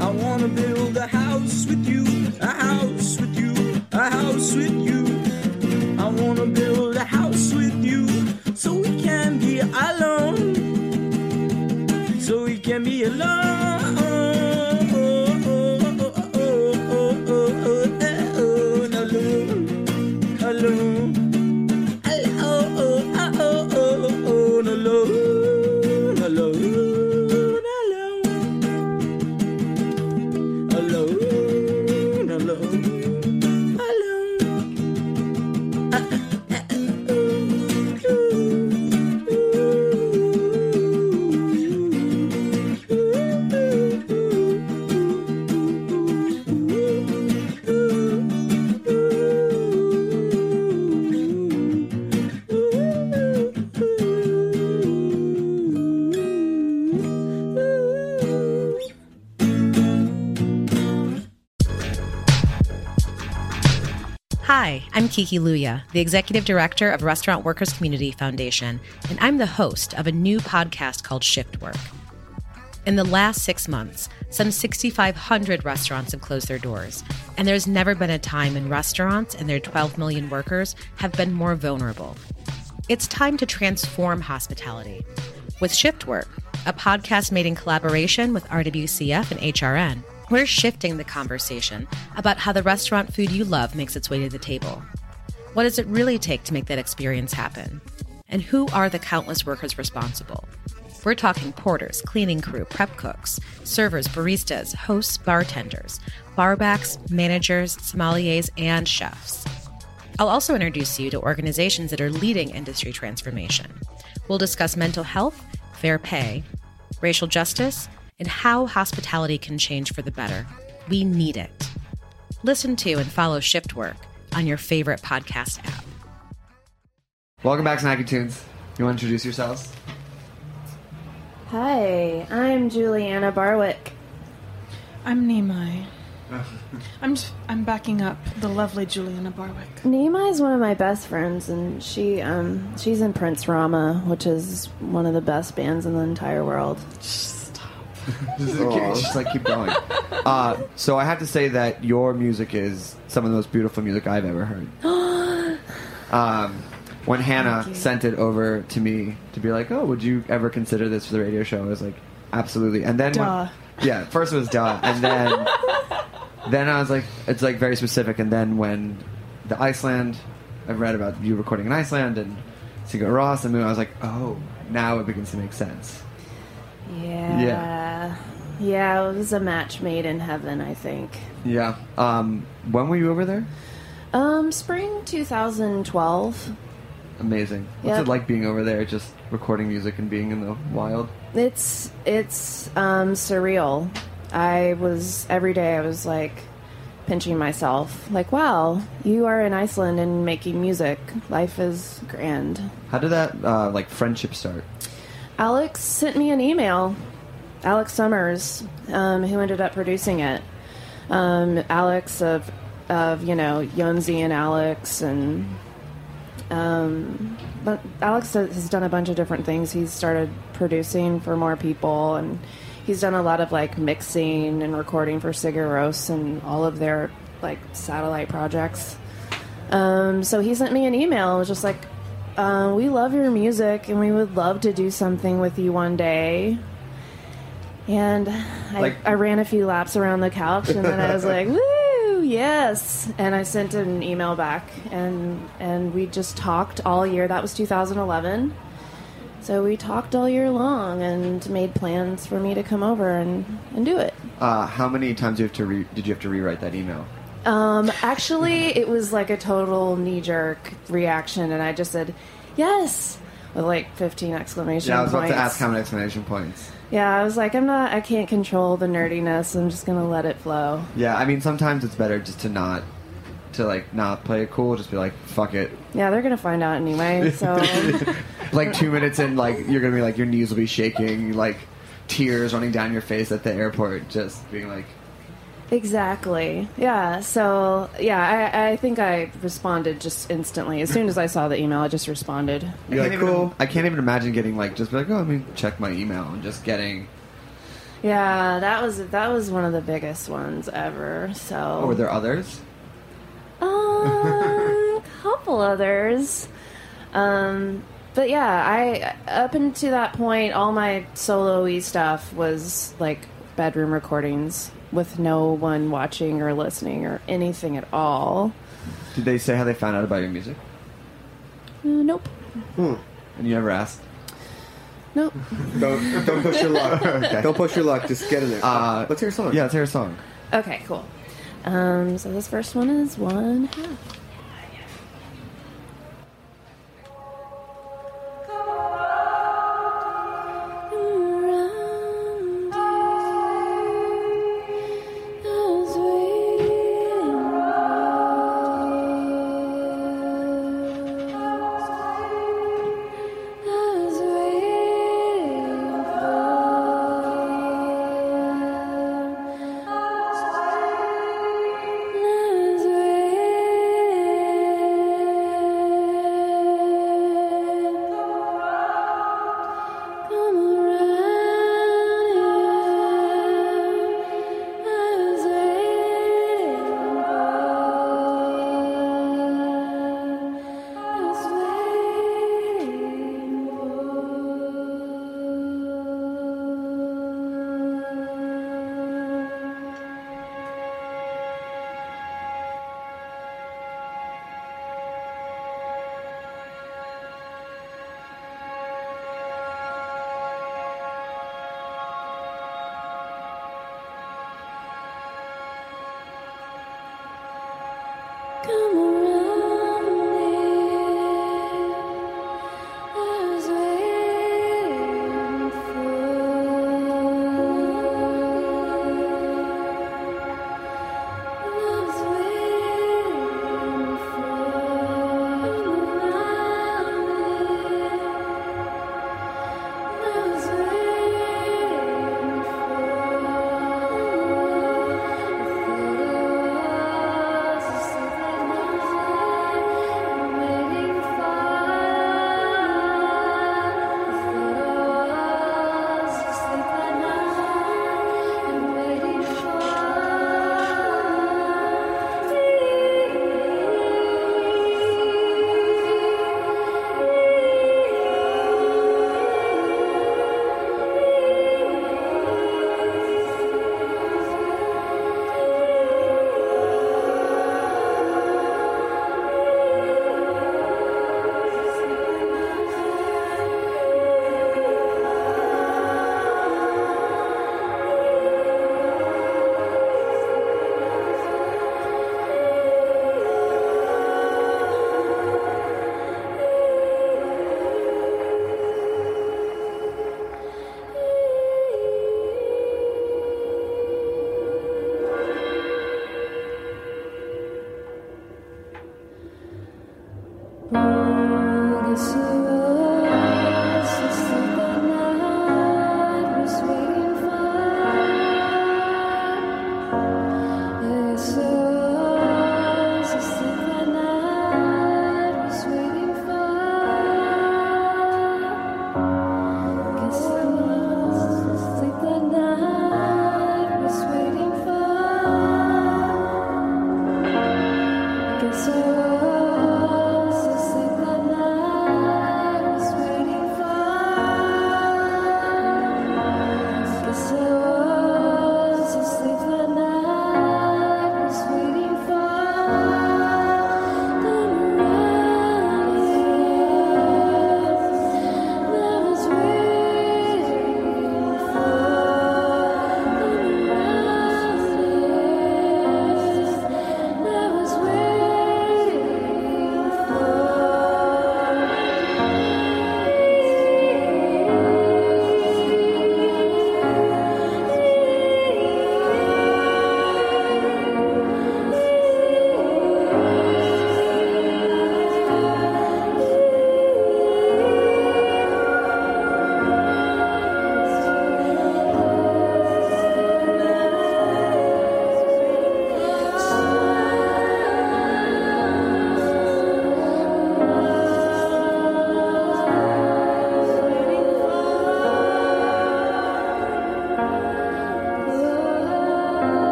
I wanna build a house with you, a Hi, Luya, the Executive Director of Restaurant Workers Community Foundation, and I'm the host of a new podcast called Shift Work. In the last six months, some 6,500 restaurants have closed their doors, and there's never been a time when restaurants and their 12 million workers have been more vulnerable. It's time to transform hospitality. With Shift Work, a podcast made in collaboration with RWCF and HRN, we're shifting the conversation about how the restaurant food you love makes its way to the table. What does it really take to make that experience happen? And who are the countless workers responsible? We're talking porters, cleaning crew, prep cooks, servers, baristas, hosts, bartenders, barbacks, managers, sommeliers, and chefs. I'll also introduce you to organizations that are leading industry transformation. We'll discuss mental health, fair pay, racial justice, and how hospitality can change for the better. We need it. Listen to and follow Shift Work on your favorite podcast app. Welcome back, Snacky Tunes. You want to introduce yourselves? Hi, I'm Julianna Barwick. I'm Nimai. I'm just, I'm backing up the lovely Julianna Barwick. Nimai is one of my best friends, and she um she's in Prince Rama, which is one of the best bands in the entire world. Stop. Just, just like keep going. Uh, so I have to say that your music is some of the most beautiful music I've ever heard. um, when Hannah sent it over to me to be like, "Oh, would you ever consider this for the radio show?" I was like, absolutely. And then, when- yeah, first it was duh, and then then I was like, it's like very specific. And then when the Iceland, I read about you recording in Iceland and Sigur Rós, and I was like, oh, now it begins to make sense. Yeah. Yeah. Yeah, it was a match made in heaven, I think. Yeah. Um, when were you over there? Um, spring 2012. Amazing. What's Yep. it like being over there, just recording music and being in the wild? It's it's um, surreal. I was every day. I was like pinching myself, like, "Wow, you are in Iceland and making music. Life is grand." How did that uh, like friendship start? Alex sent me an email. Alex Somers, um, who ended up producing it. Um, Alex of of you know Jónsi and Alex and um, but Alex has done a bunch of different things. He's started producing for more people and he's done a lot of like mixing and recording for Sigur Rós and all of their like satellite projects. Um, so he sent me an email. It was just like, uh, "We love your music, and we would love to do something with you one day." And I, Like- I ran a few laps around the couch, and then I was like, "Woo, yes!" And I sent an email back, and and we just talked all year. That was 2011. So we talked all year long and made plans for me to come over and, and do it. Uh, how many times you have to re- did you have to rewrite that email? Um, actually, it was like a total knee jerk reaction, and I just said yes with like 15 exclamation Yeah, I was points. about to ask how many explanation points. Yeah, I was like, I'm not, I can't control the nerdiness. I'm just gonna let it flow. Yeah, I mean sometimes it's better just to not to like not play it cool, just be like fuck it. Yeah, they're gonna find out anyway. So like two minutes in, like you're gonna be like your knees will be shaking, like tears running down your face at the airport, just being like, exactly, yeah. So yeah, I, I think I responded just instantly as soon as I saw the email. I just responded. you're like cool. I can't even imagine getting like just be like, oh, let me check my email and just getting. Yeah, that was that was one of the biggest ones ever. So Oh, were there others? Um, a couple others. Um, but yeah, I up until that point, all my solo-y stuff was like bedroom recordings with no one watching or listening or anything at all. Did they say how they found out about your music? Uh, nope. And you never asked. Nope. Don't don't push your luck. okay. Don't push your luck. Just get in there. Uh, Let's hear a song. Yeah, let's hear a song. Okay, cool. Um, so this first one is one half.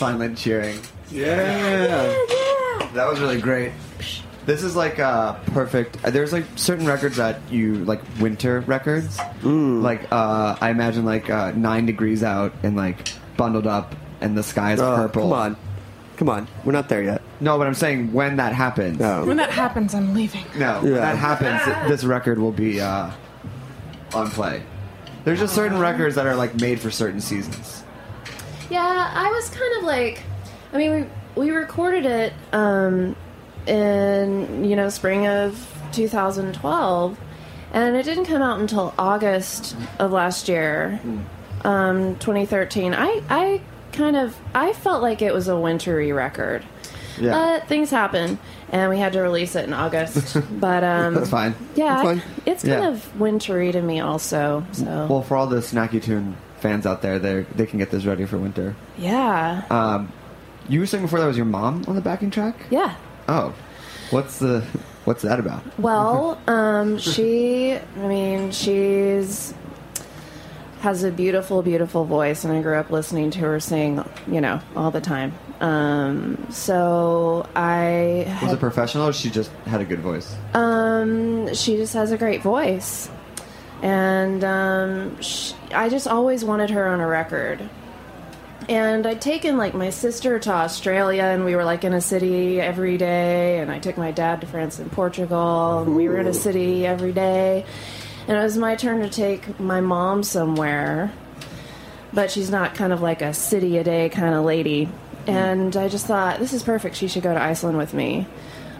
Silent cheering. Yeah. That was really great. This is like uh, perfect. uh, There's like certain records that you like winter records. Like uh, I imagine like uh, nine degrees out and like bundled up and the sky is Oh, purple. Come on. Come on. We're not there yet. No, but I'm saying when that happens. No. When that happens, I'm leaving. No, when that happens, this record will be uh, on play. There's just certain records that are like made for certain seasons. Yeah, I was kind of like, I mean, we we recorded it um, in you know spring of 2012, and it didn't come out until August of last year, um, 2013. I I kind of I felt like it was a wintry record. Yeah. But things happen, and we had to release it in August. but um, That's fine. Yeah, That's fine. it's kind Yeah. of wintry to me also. So Well, for all the Snacky Tune fans out there, they they can get this ready for winter. yeah, Um, you were saying before that was your mom on the backing track. yeah. Oh, what's the what's that about? Well, um, she, I mean, she's has a beautiful, beautiful voice, and I grew up listening to her sing, you know, all the time. Um, so I, Was a professional or she just had a good voice? um, she just has a great voice, and um, sh I just always wanted her on a record. And I'd taken like my sister to Australia, and we were like in a city every day. And I took my dad to France and Portugal, and we were in a city every day. And it was my turn to take my mom somewhere, but she's not kind of like a city a day kind of lady. And I just thought this is perfect. She should go to Iceland with me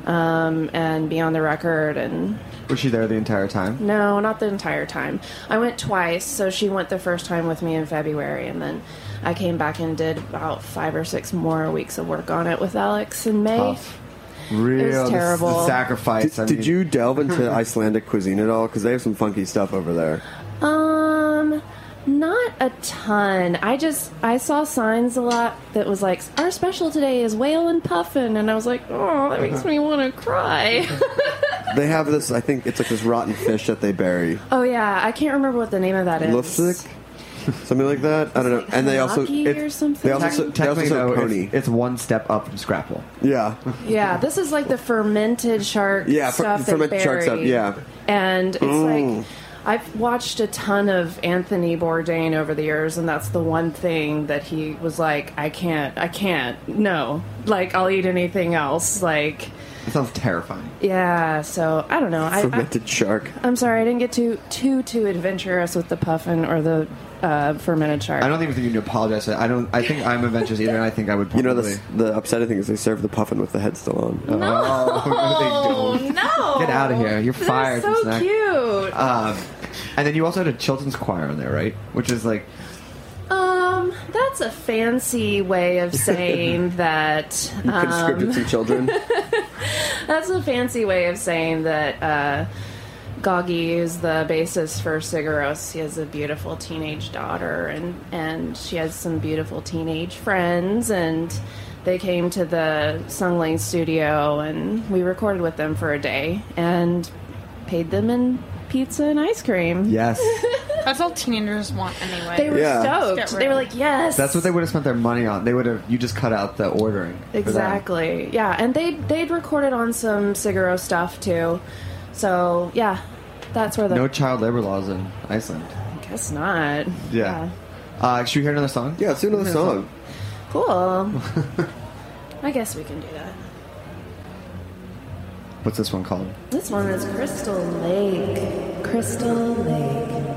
um, and be on the record and Was she there the entire time? no, not the entire time. I went twice, so she went the first time with me in February, and then I came back and did about five or six more weeks of work on it with Alex in May. Tough. Real It was terrible. the sacrifice. Did, I did you delve into Icelandic cuisine at all? Because they have some funky stuff over there. Um, not a ton. I just I saw signs a lot that was like our special today is whale and puffin, and I was like, oh, that makes me want to cry. They have this. I think it's like this rotten fish that they bury. oh yeah, I can't remember what the name of that is. Lufsik? Something like that. I don't know. And they also Hanaki it- or something? They also, Tec- they also Technically, serve though, pony. it's, it's one step up from Scrapple. Yeah. Yeah, this is like the fermented shark Yeah, fer- stuff. they fermented shark stuff, bury. yeah. and it's Mm. like I've watched a ton of Anthony Bourdain over the years, and that's the one thing that he was like, I can't, I can't, no, like I'll eat anything else, like. It sounds terrifying. Yeah, so I don't know. I, I, Fermented shark. I'm sorry, I didn't get too too too adventurous with the puffin or the uh, fermented shark. I don't even think you need to apologize. I don't. I think I'm adventurous either, and I think I would. You know, the, the upsetting thing is they serve the puffin with the head still on. Oh, no, no, Get out of here! You're They're fired. so Snack. cute. Um, and then you also had a children's choir on there, right? Which is like Um, that's a fancy way of saying that. You conscripted um, some children. That's a fancy way of saying that uh, Goggy is the bassist for Sigur Rós. He has a beautiful teenage daughter, and, and she has some beautiful teenage friends, and they came to the Sung Lane studio, and we recorded with them for a day, and paid them in pizza and ice cream. yes. That's all teenagers want anyway. They were Yeah. stoked. They were like, yes. That's what they would have spent their money on. They would have. You just cut out the ordering. Exactly. Yeah, and they they'd recorded on some Sigur Rós stuff too. So yeah, that's where the No child labor laws in Iceland. I guess not. Yeah. Uh, should we hear another song? Yeah, let's do another song. Cool. I guess we can do that. What's this one called? This one is Crystal Lake. Crystal Lake.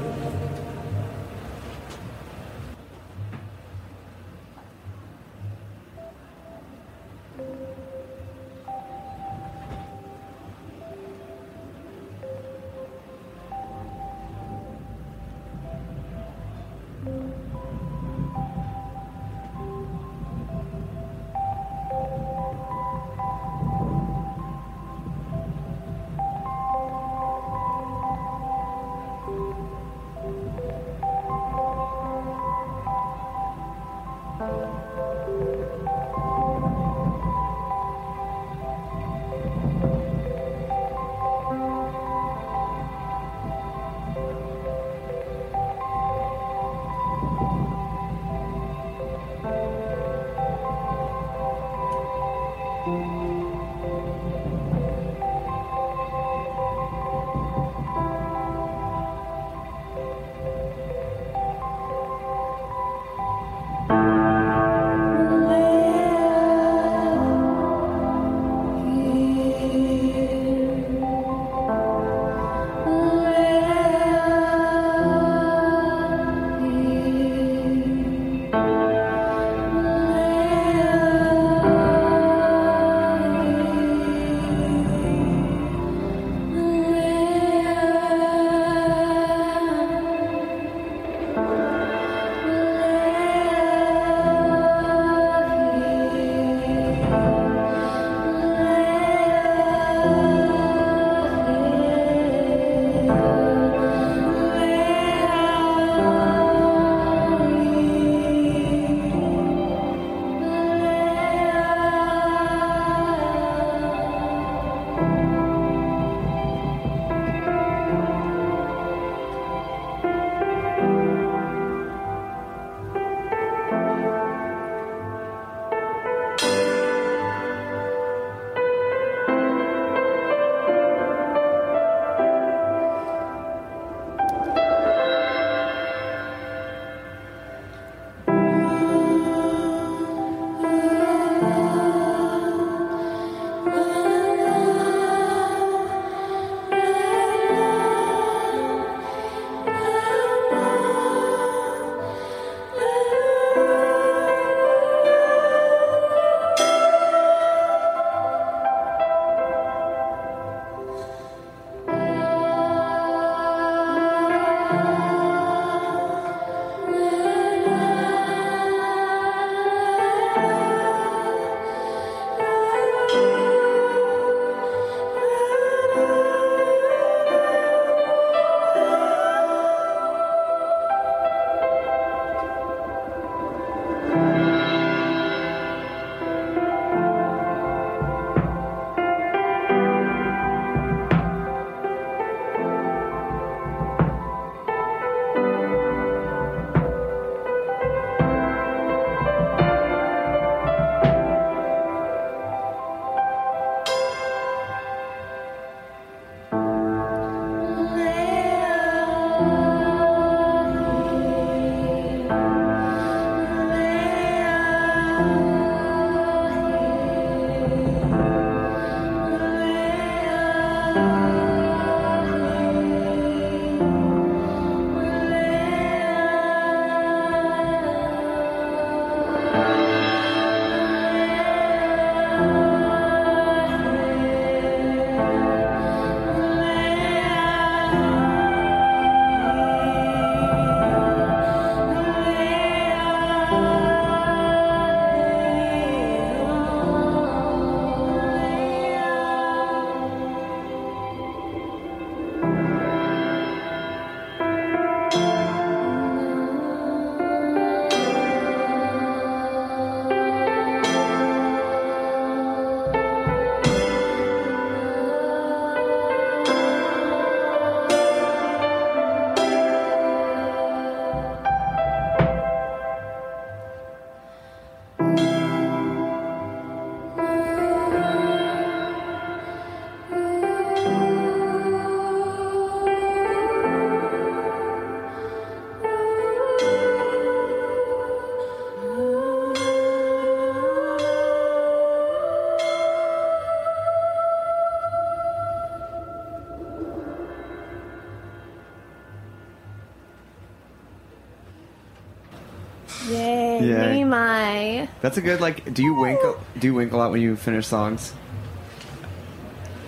That's a good like. Do you wink? Do you wink a lot when you finish songs?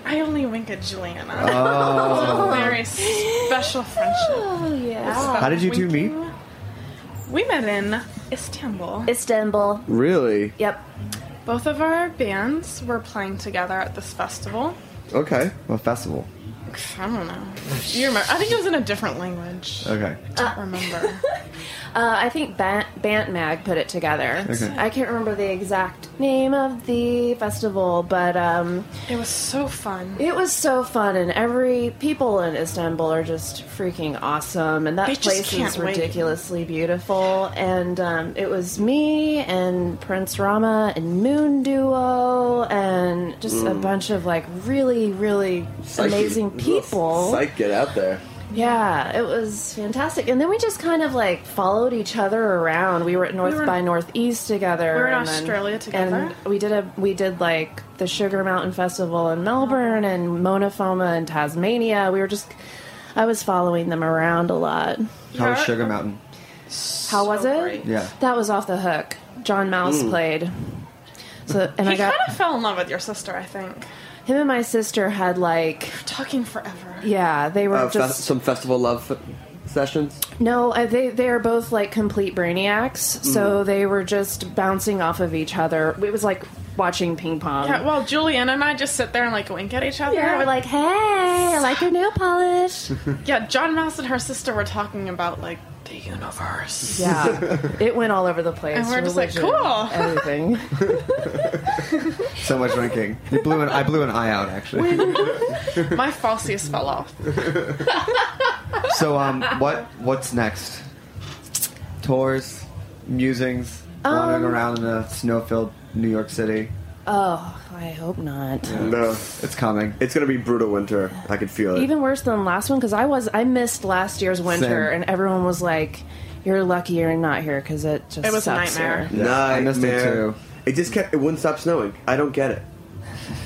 I only wink at Julianna. Oh. It's a very special friendship. Oh, yeah. How did you two meet? We met in Istanbul. Istanbul. Really? Yep. Both of our bands were playing together at this festival. Okay. What festival? I don't know. You remember? I think it was in a different language. Okay. I don't remember. Uh, I think Bant, Bant Mag put it together. Okay. I can't remember the exact name of the festival, but um, it was so fun. It was so fun, and every people in Istanbul are just freaking awesome, and that They place can't is wait. ridiculously beautiful. And um, it was me and Prince Rama and Moon Duo, and and just a bunch of like really, really amazing people. Psych, get out there. Yeah, it was fantastic. And then we just kind of like followed each other around. We were at North We were- by Northeast together. We were in and then- Australia together. And we did a we did like the Sugar Mountain Festival in Melbourne and Mona Foma in Tasmania. We were just I was following them around a lot. How was Sugar Mountain? How was it? great. Yeah. That was off the hook. John Maus mm. played. So and He I got kind of fell in love with your sister, I think. Him and my sister had like Talking forever. yeah, they were Uh, fe- just some festival love f- sessions. No, uh, they they are both like complete brainiacs. So Mm. they were just bouncing off of each other. It was like watching ping pong. Yeah, well, Julian and I just sit there and like wink at each other. Yeah, we're like, "Hey, I like your nail polish." yeah, John Maus and her sister were talking about like the universe. yeah, it went all over the place. And we're just like, cool. everything. So much drinking. You blew an, I blew an eye out actually. My falsies fell off. So um, what what's next? Tours, musings, wandering Um, around in a snow-filled New York City. Oh, I hope not. No, It's coming. it's gonna be brutal winter. I can feel it. Even worse than last one because I was I missed last year's winter Same. and everyone was like, "You're lucky you're not here because it just It was a sucks nightmare. here." Yeah, I missed it Nightmare. too. It just kept. It wouldn't stop snowing. I don't get it.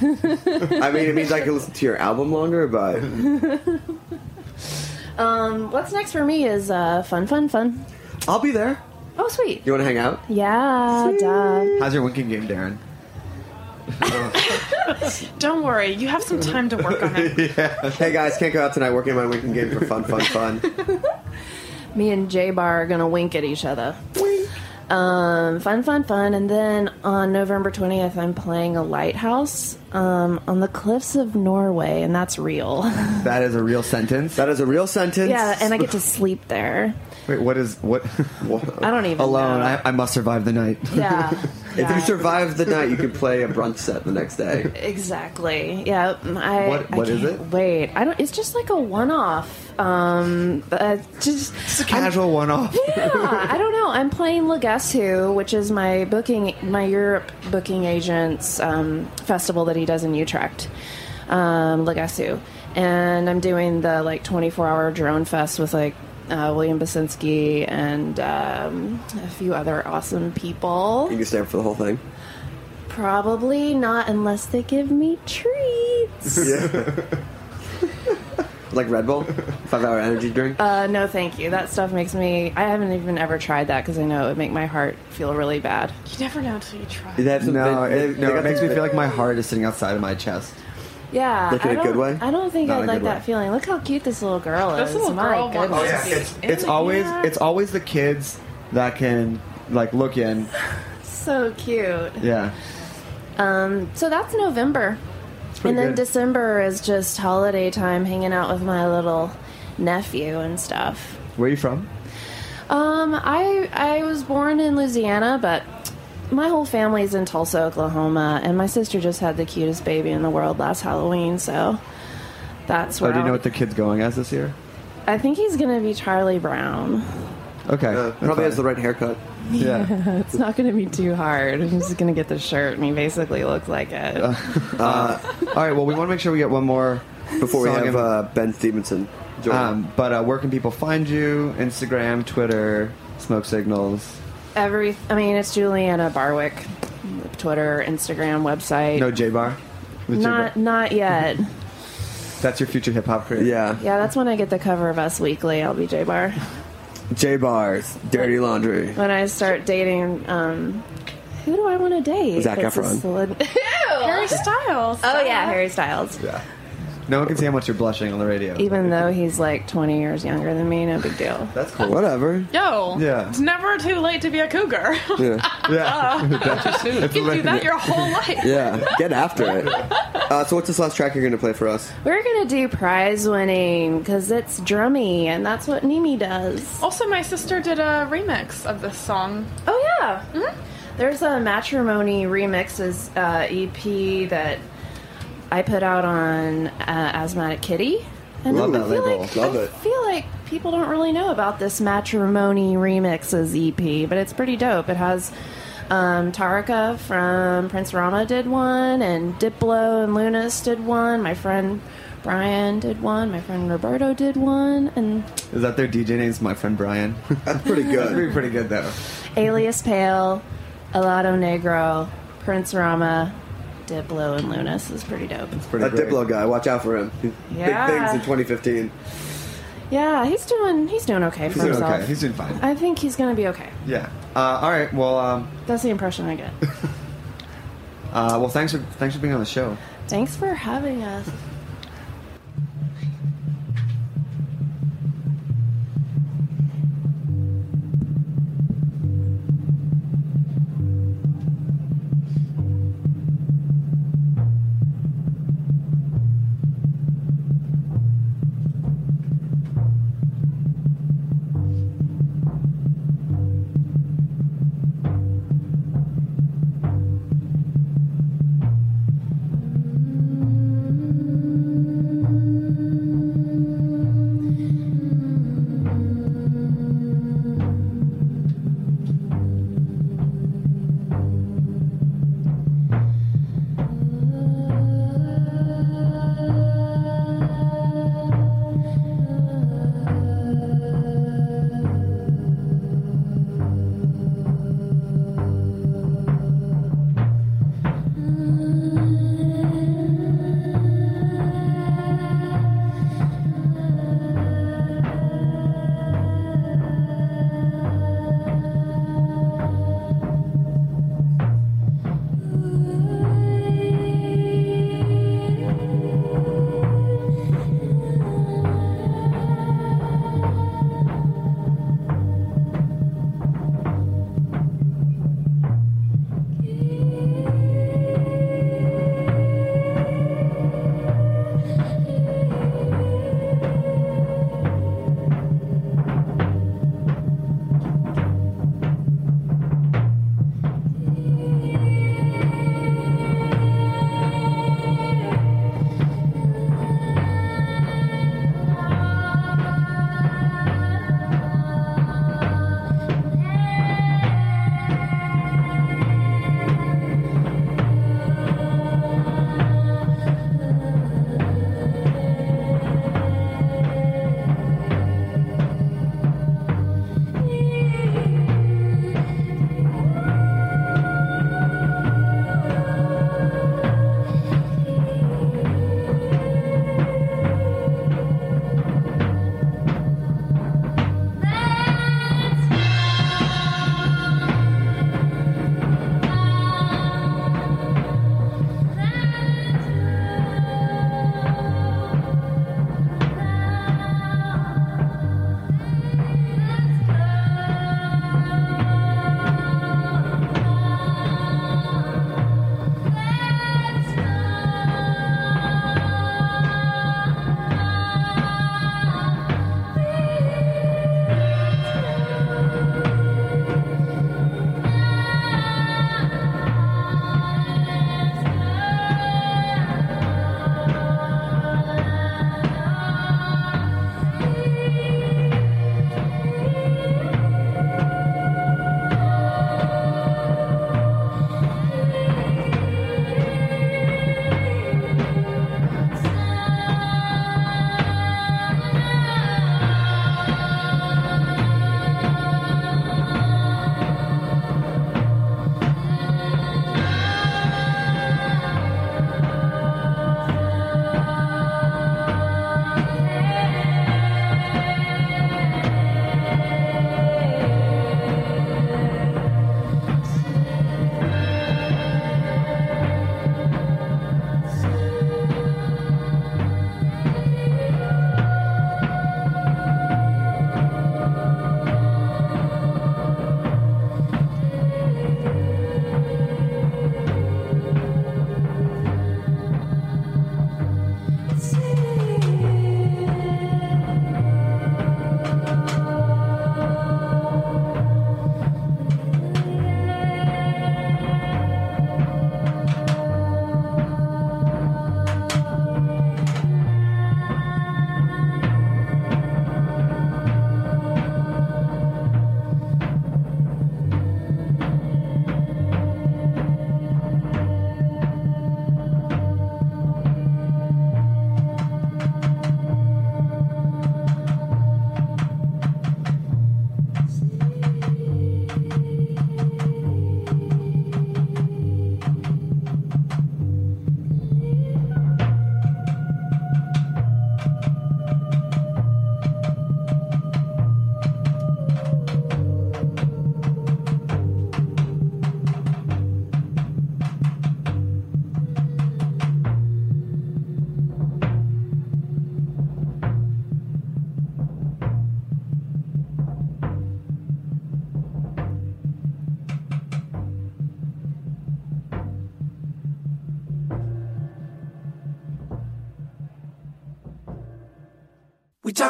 I mean, it means I can listen to your album longer, but Um, what's next for me is uh, fun, fun, fun. I'll be there. Oh, sweet. You want to hang out? Yeah, duh. How's your winking game, Darren? Don't worry, you have some time to work on it. yeah. Hey guys, can't go out tonight. Working my winking game for fun, fun, fun. Me and J Bar are gonna wink at each other. Wink. Um, fun, fun, fun. And then on November 20th, I'm playing a lighthouse um, on the cliffs of Norway, and that's real. That is a real sentence. That is a real sentence. yeah, and I get to sleep there. Wait, what is what? I don't even Alone, know. I, I must survive the night. yeah. If you survive the night, you can play a brunch set the next day. Exactly. Yeah. I. What- I what is it? Wait. I don't. It's just like a one-off. Um. Uh, just. It's a casual one-off. yeah, I don't know. I'm playing Le Guess Who, which is my booking, my Europe booking agent's um, festival that he does in Utrecht, um, Le Guess Who, and I'm doing the like 24 hour drone fest with like uh, William Basinski and um, a few other awesome people. You can stay up for the whole thing. Probably not unless they give me treats. Like Red Bull, five hour energy drink. Uh, no, thank you. That stuff makes me. I haven't even ever tried that because I know it would make my heart feel really bad. You never know until you try. They No, they- it, no, they it makes me feel like my heart is sitting outside of my chest. Yeah, Like in I a don't, good way? I don't think Not I'd like that way. feeling. Look how cute this little girl This is. little My girl wants goodness. to be It's it's it. always Yeah. it's always the kids that can like look in. so cute. Yeah, Um, so that's November, pretty and then good. December is just holiday time, hanging out with my little nephew and stuff. where are you from? Um, I I was born in Louisiana, but my whole family's in Tulsa, Oklahoma, and my sister just had the cutest baby in the world last Halloween, so that's Oh, where do you know I'll- what the kid's going as this year? I think he's gonna be Charlie Brown. Okay, Uh, that's probably has the right haircut. yeah. It's not gonna be too hard. I'm just gonna get the shirt, and he basically looks like it. All right, well, we want to make sure we get one more Before we have uh, Ben Stevenson join. um, but uh, where can people find you? Instagram, Twitter, Smoke Signals. Every, I mean, it's Julianna Barwick, Twitter, Instagram, website. No J Bar. With J not Bar. not yet. That's your future hip hop career. yeah, Yeah, that's when I get the cover of Us Weekly. I'll be J Bar. J Bars, Dirty Laundry. When I start dating, um, who do I want to date? Zac That's a Efron. celeb- Harry Styles. oh yeah, Harry Styles. Yeah. No one can see how much you're blushing on the radio. Even though he's like 20 years younger than me, no big deal. That's cool. Whatever. Yo. Yeah. It's never too late to be a cougar. Yeah, Yeah. you can do that your whole life. yeah. Get after it. Uh, so, what's this last track you're going to play for us? We're gonna do prize winning because it's drummy, and that's what Nimai does. Also, my sister did a remix of this song. Oh yeah. There's a matrimony remixes uh, EP that I put out on uh, Asthmatic Kitty. And Love I that feel label. Like, Love I it. feel like people don't really know about this matrimony remixes EP, but it's pretty dope. It has Um, Taraka from Prince Rama did one, and Diplo and Lunice did one. My friend Brian did one. My friend Roberto did one, and Is that their DJ names? My friend Brian. That's pretty That's good. pretty, pretty good though. Alias Pale, Helado Negro, Prince Rama, Diplo, and Lunice is pretty dope. Pretty That great. Diplo guy, watch out for him. Big things in 2015. Yeah, he's doing he's doing okay for He's doing himself. okay. He's doing fine. I think he's gonna be okay. Yeah. Uh, all right. Well, um, That's the impression I get. uh, well, thanks for thanks for being on the show. Thanks for having us.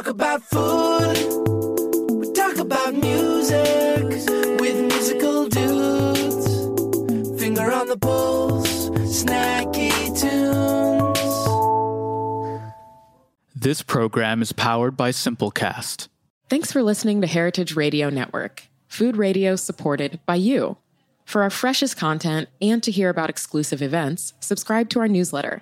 Talk about food. We talk about music with musical dudes. Finger on the pulse, snacky tunes. This program is powered by Simplecast. Thanks for listening to Heritage Radio Network, food radio supported by you. For our freshest content and to hear about exclusive events, subscribe to our newsletter.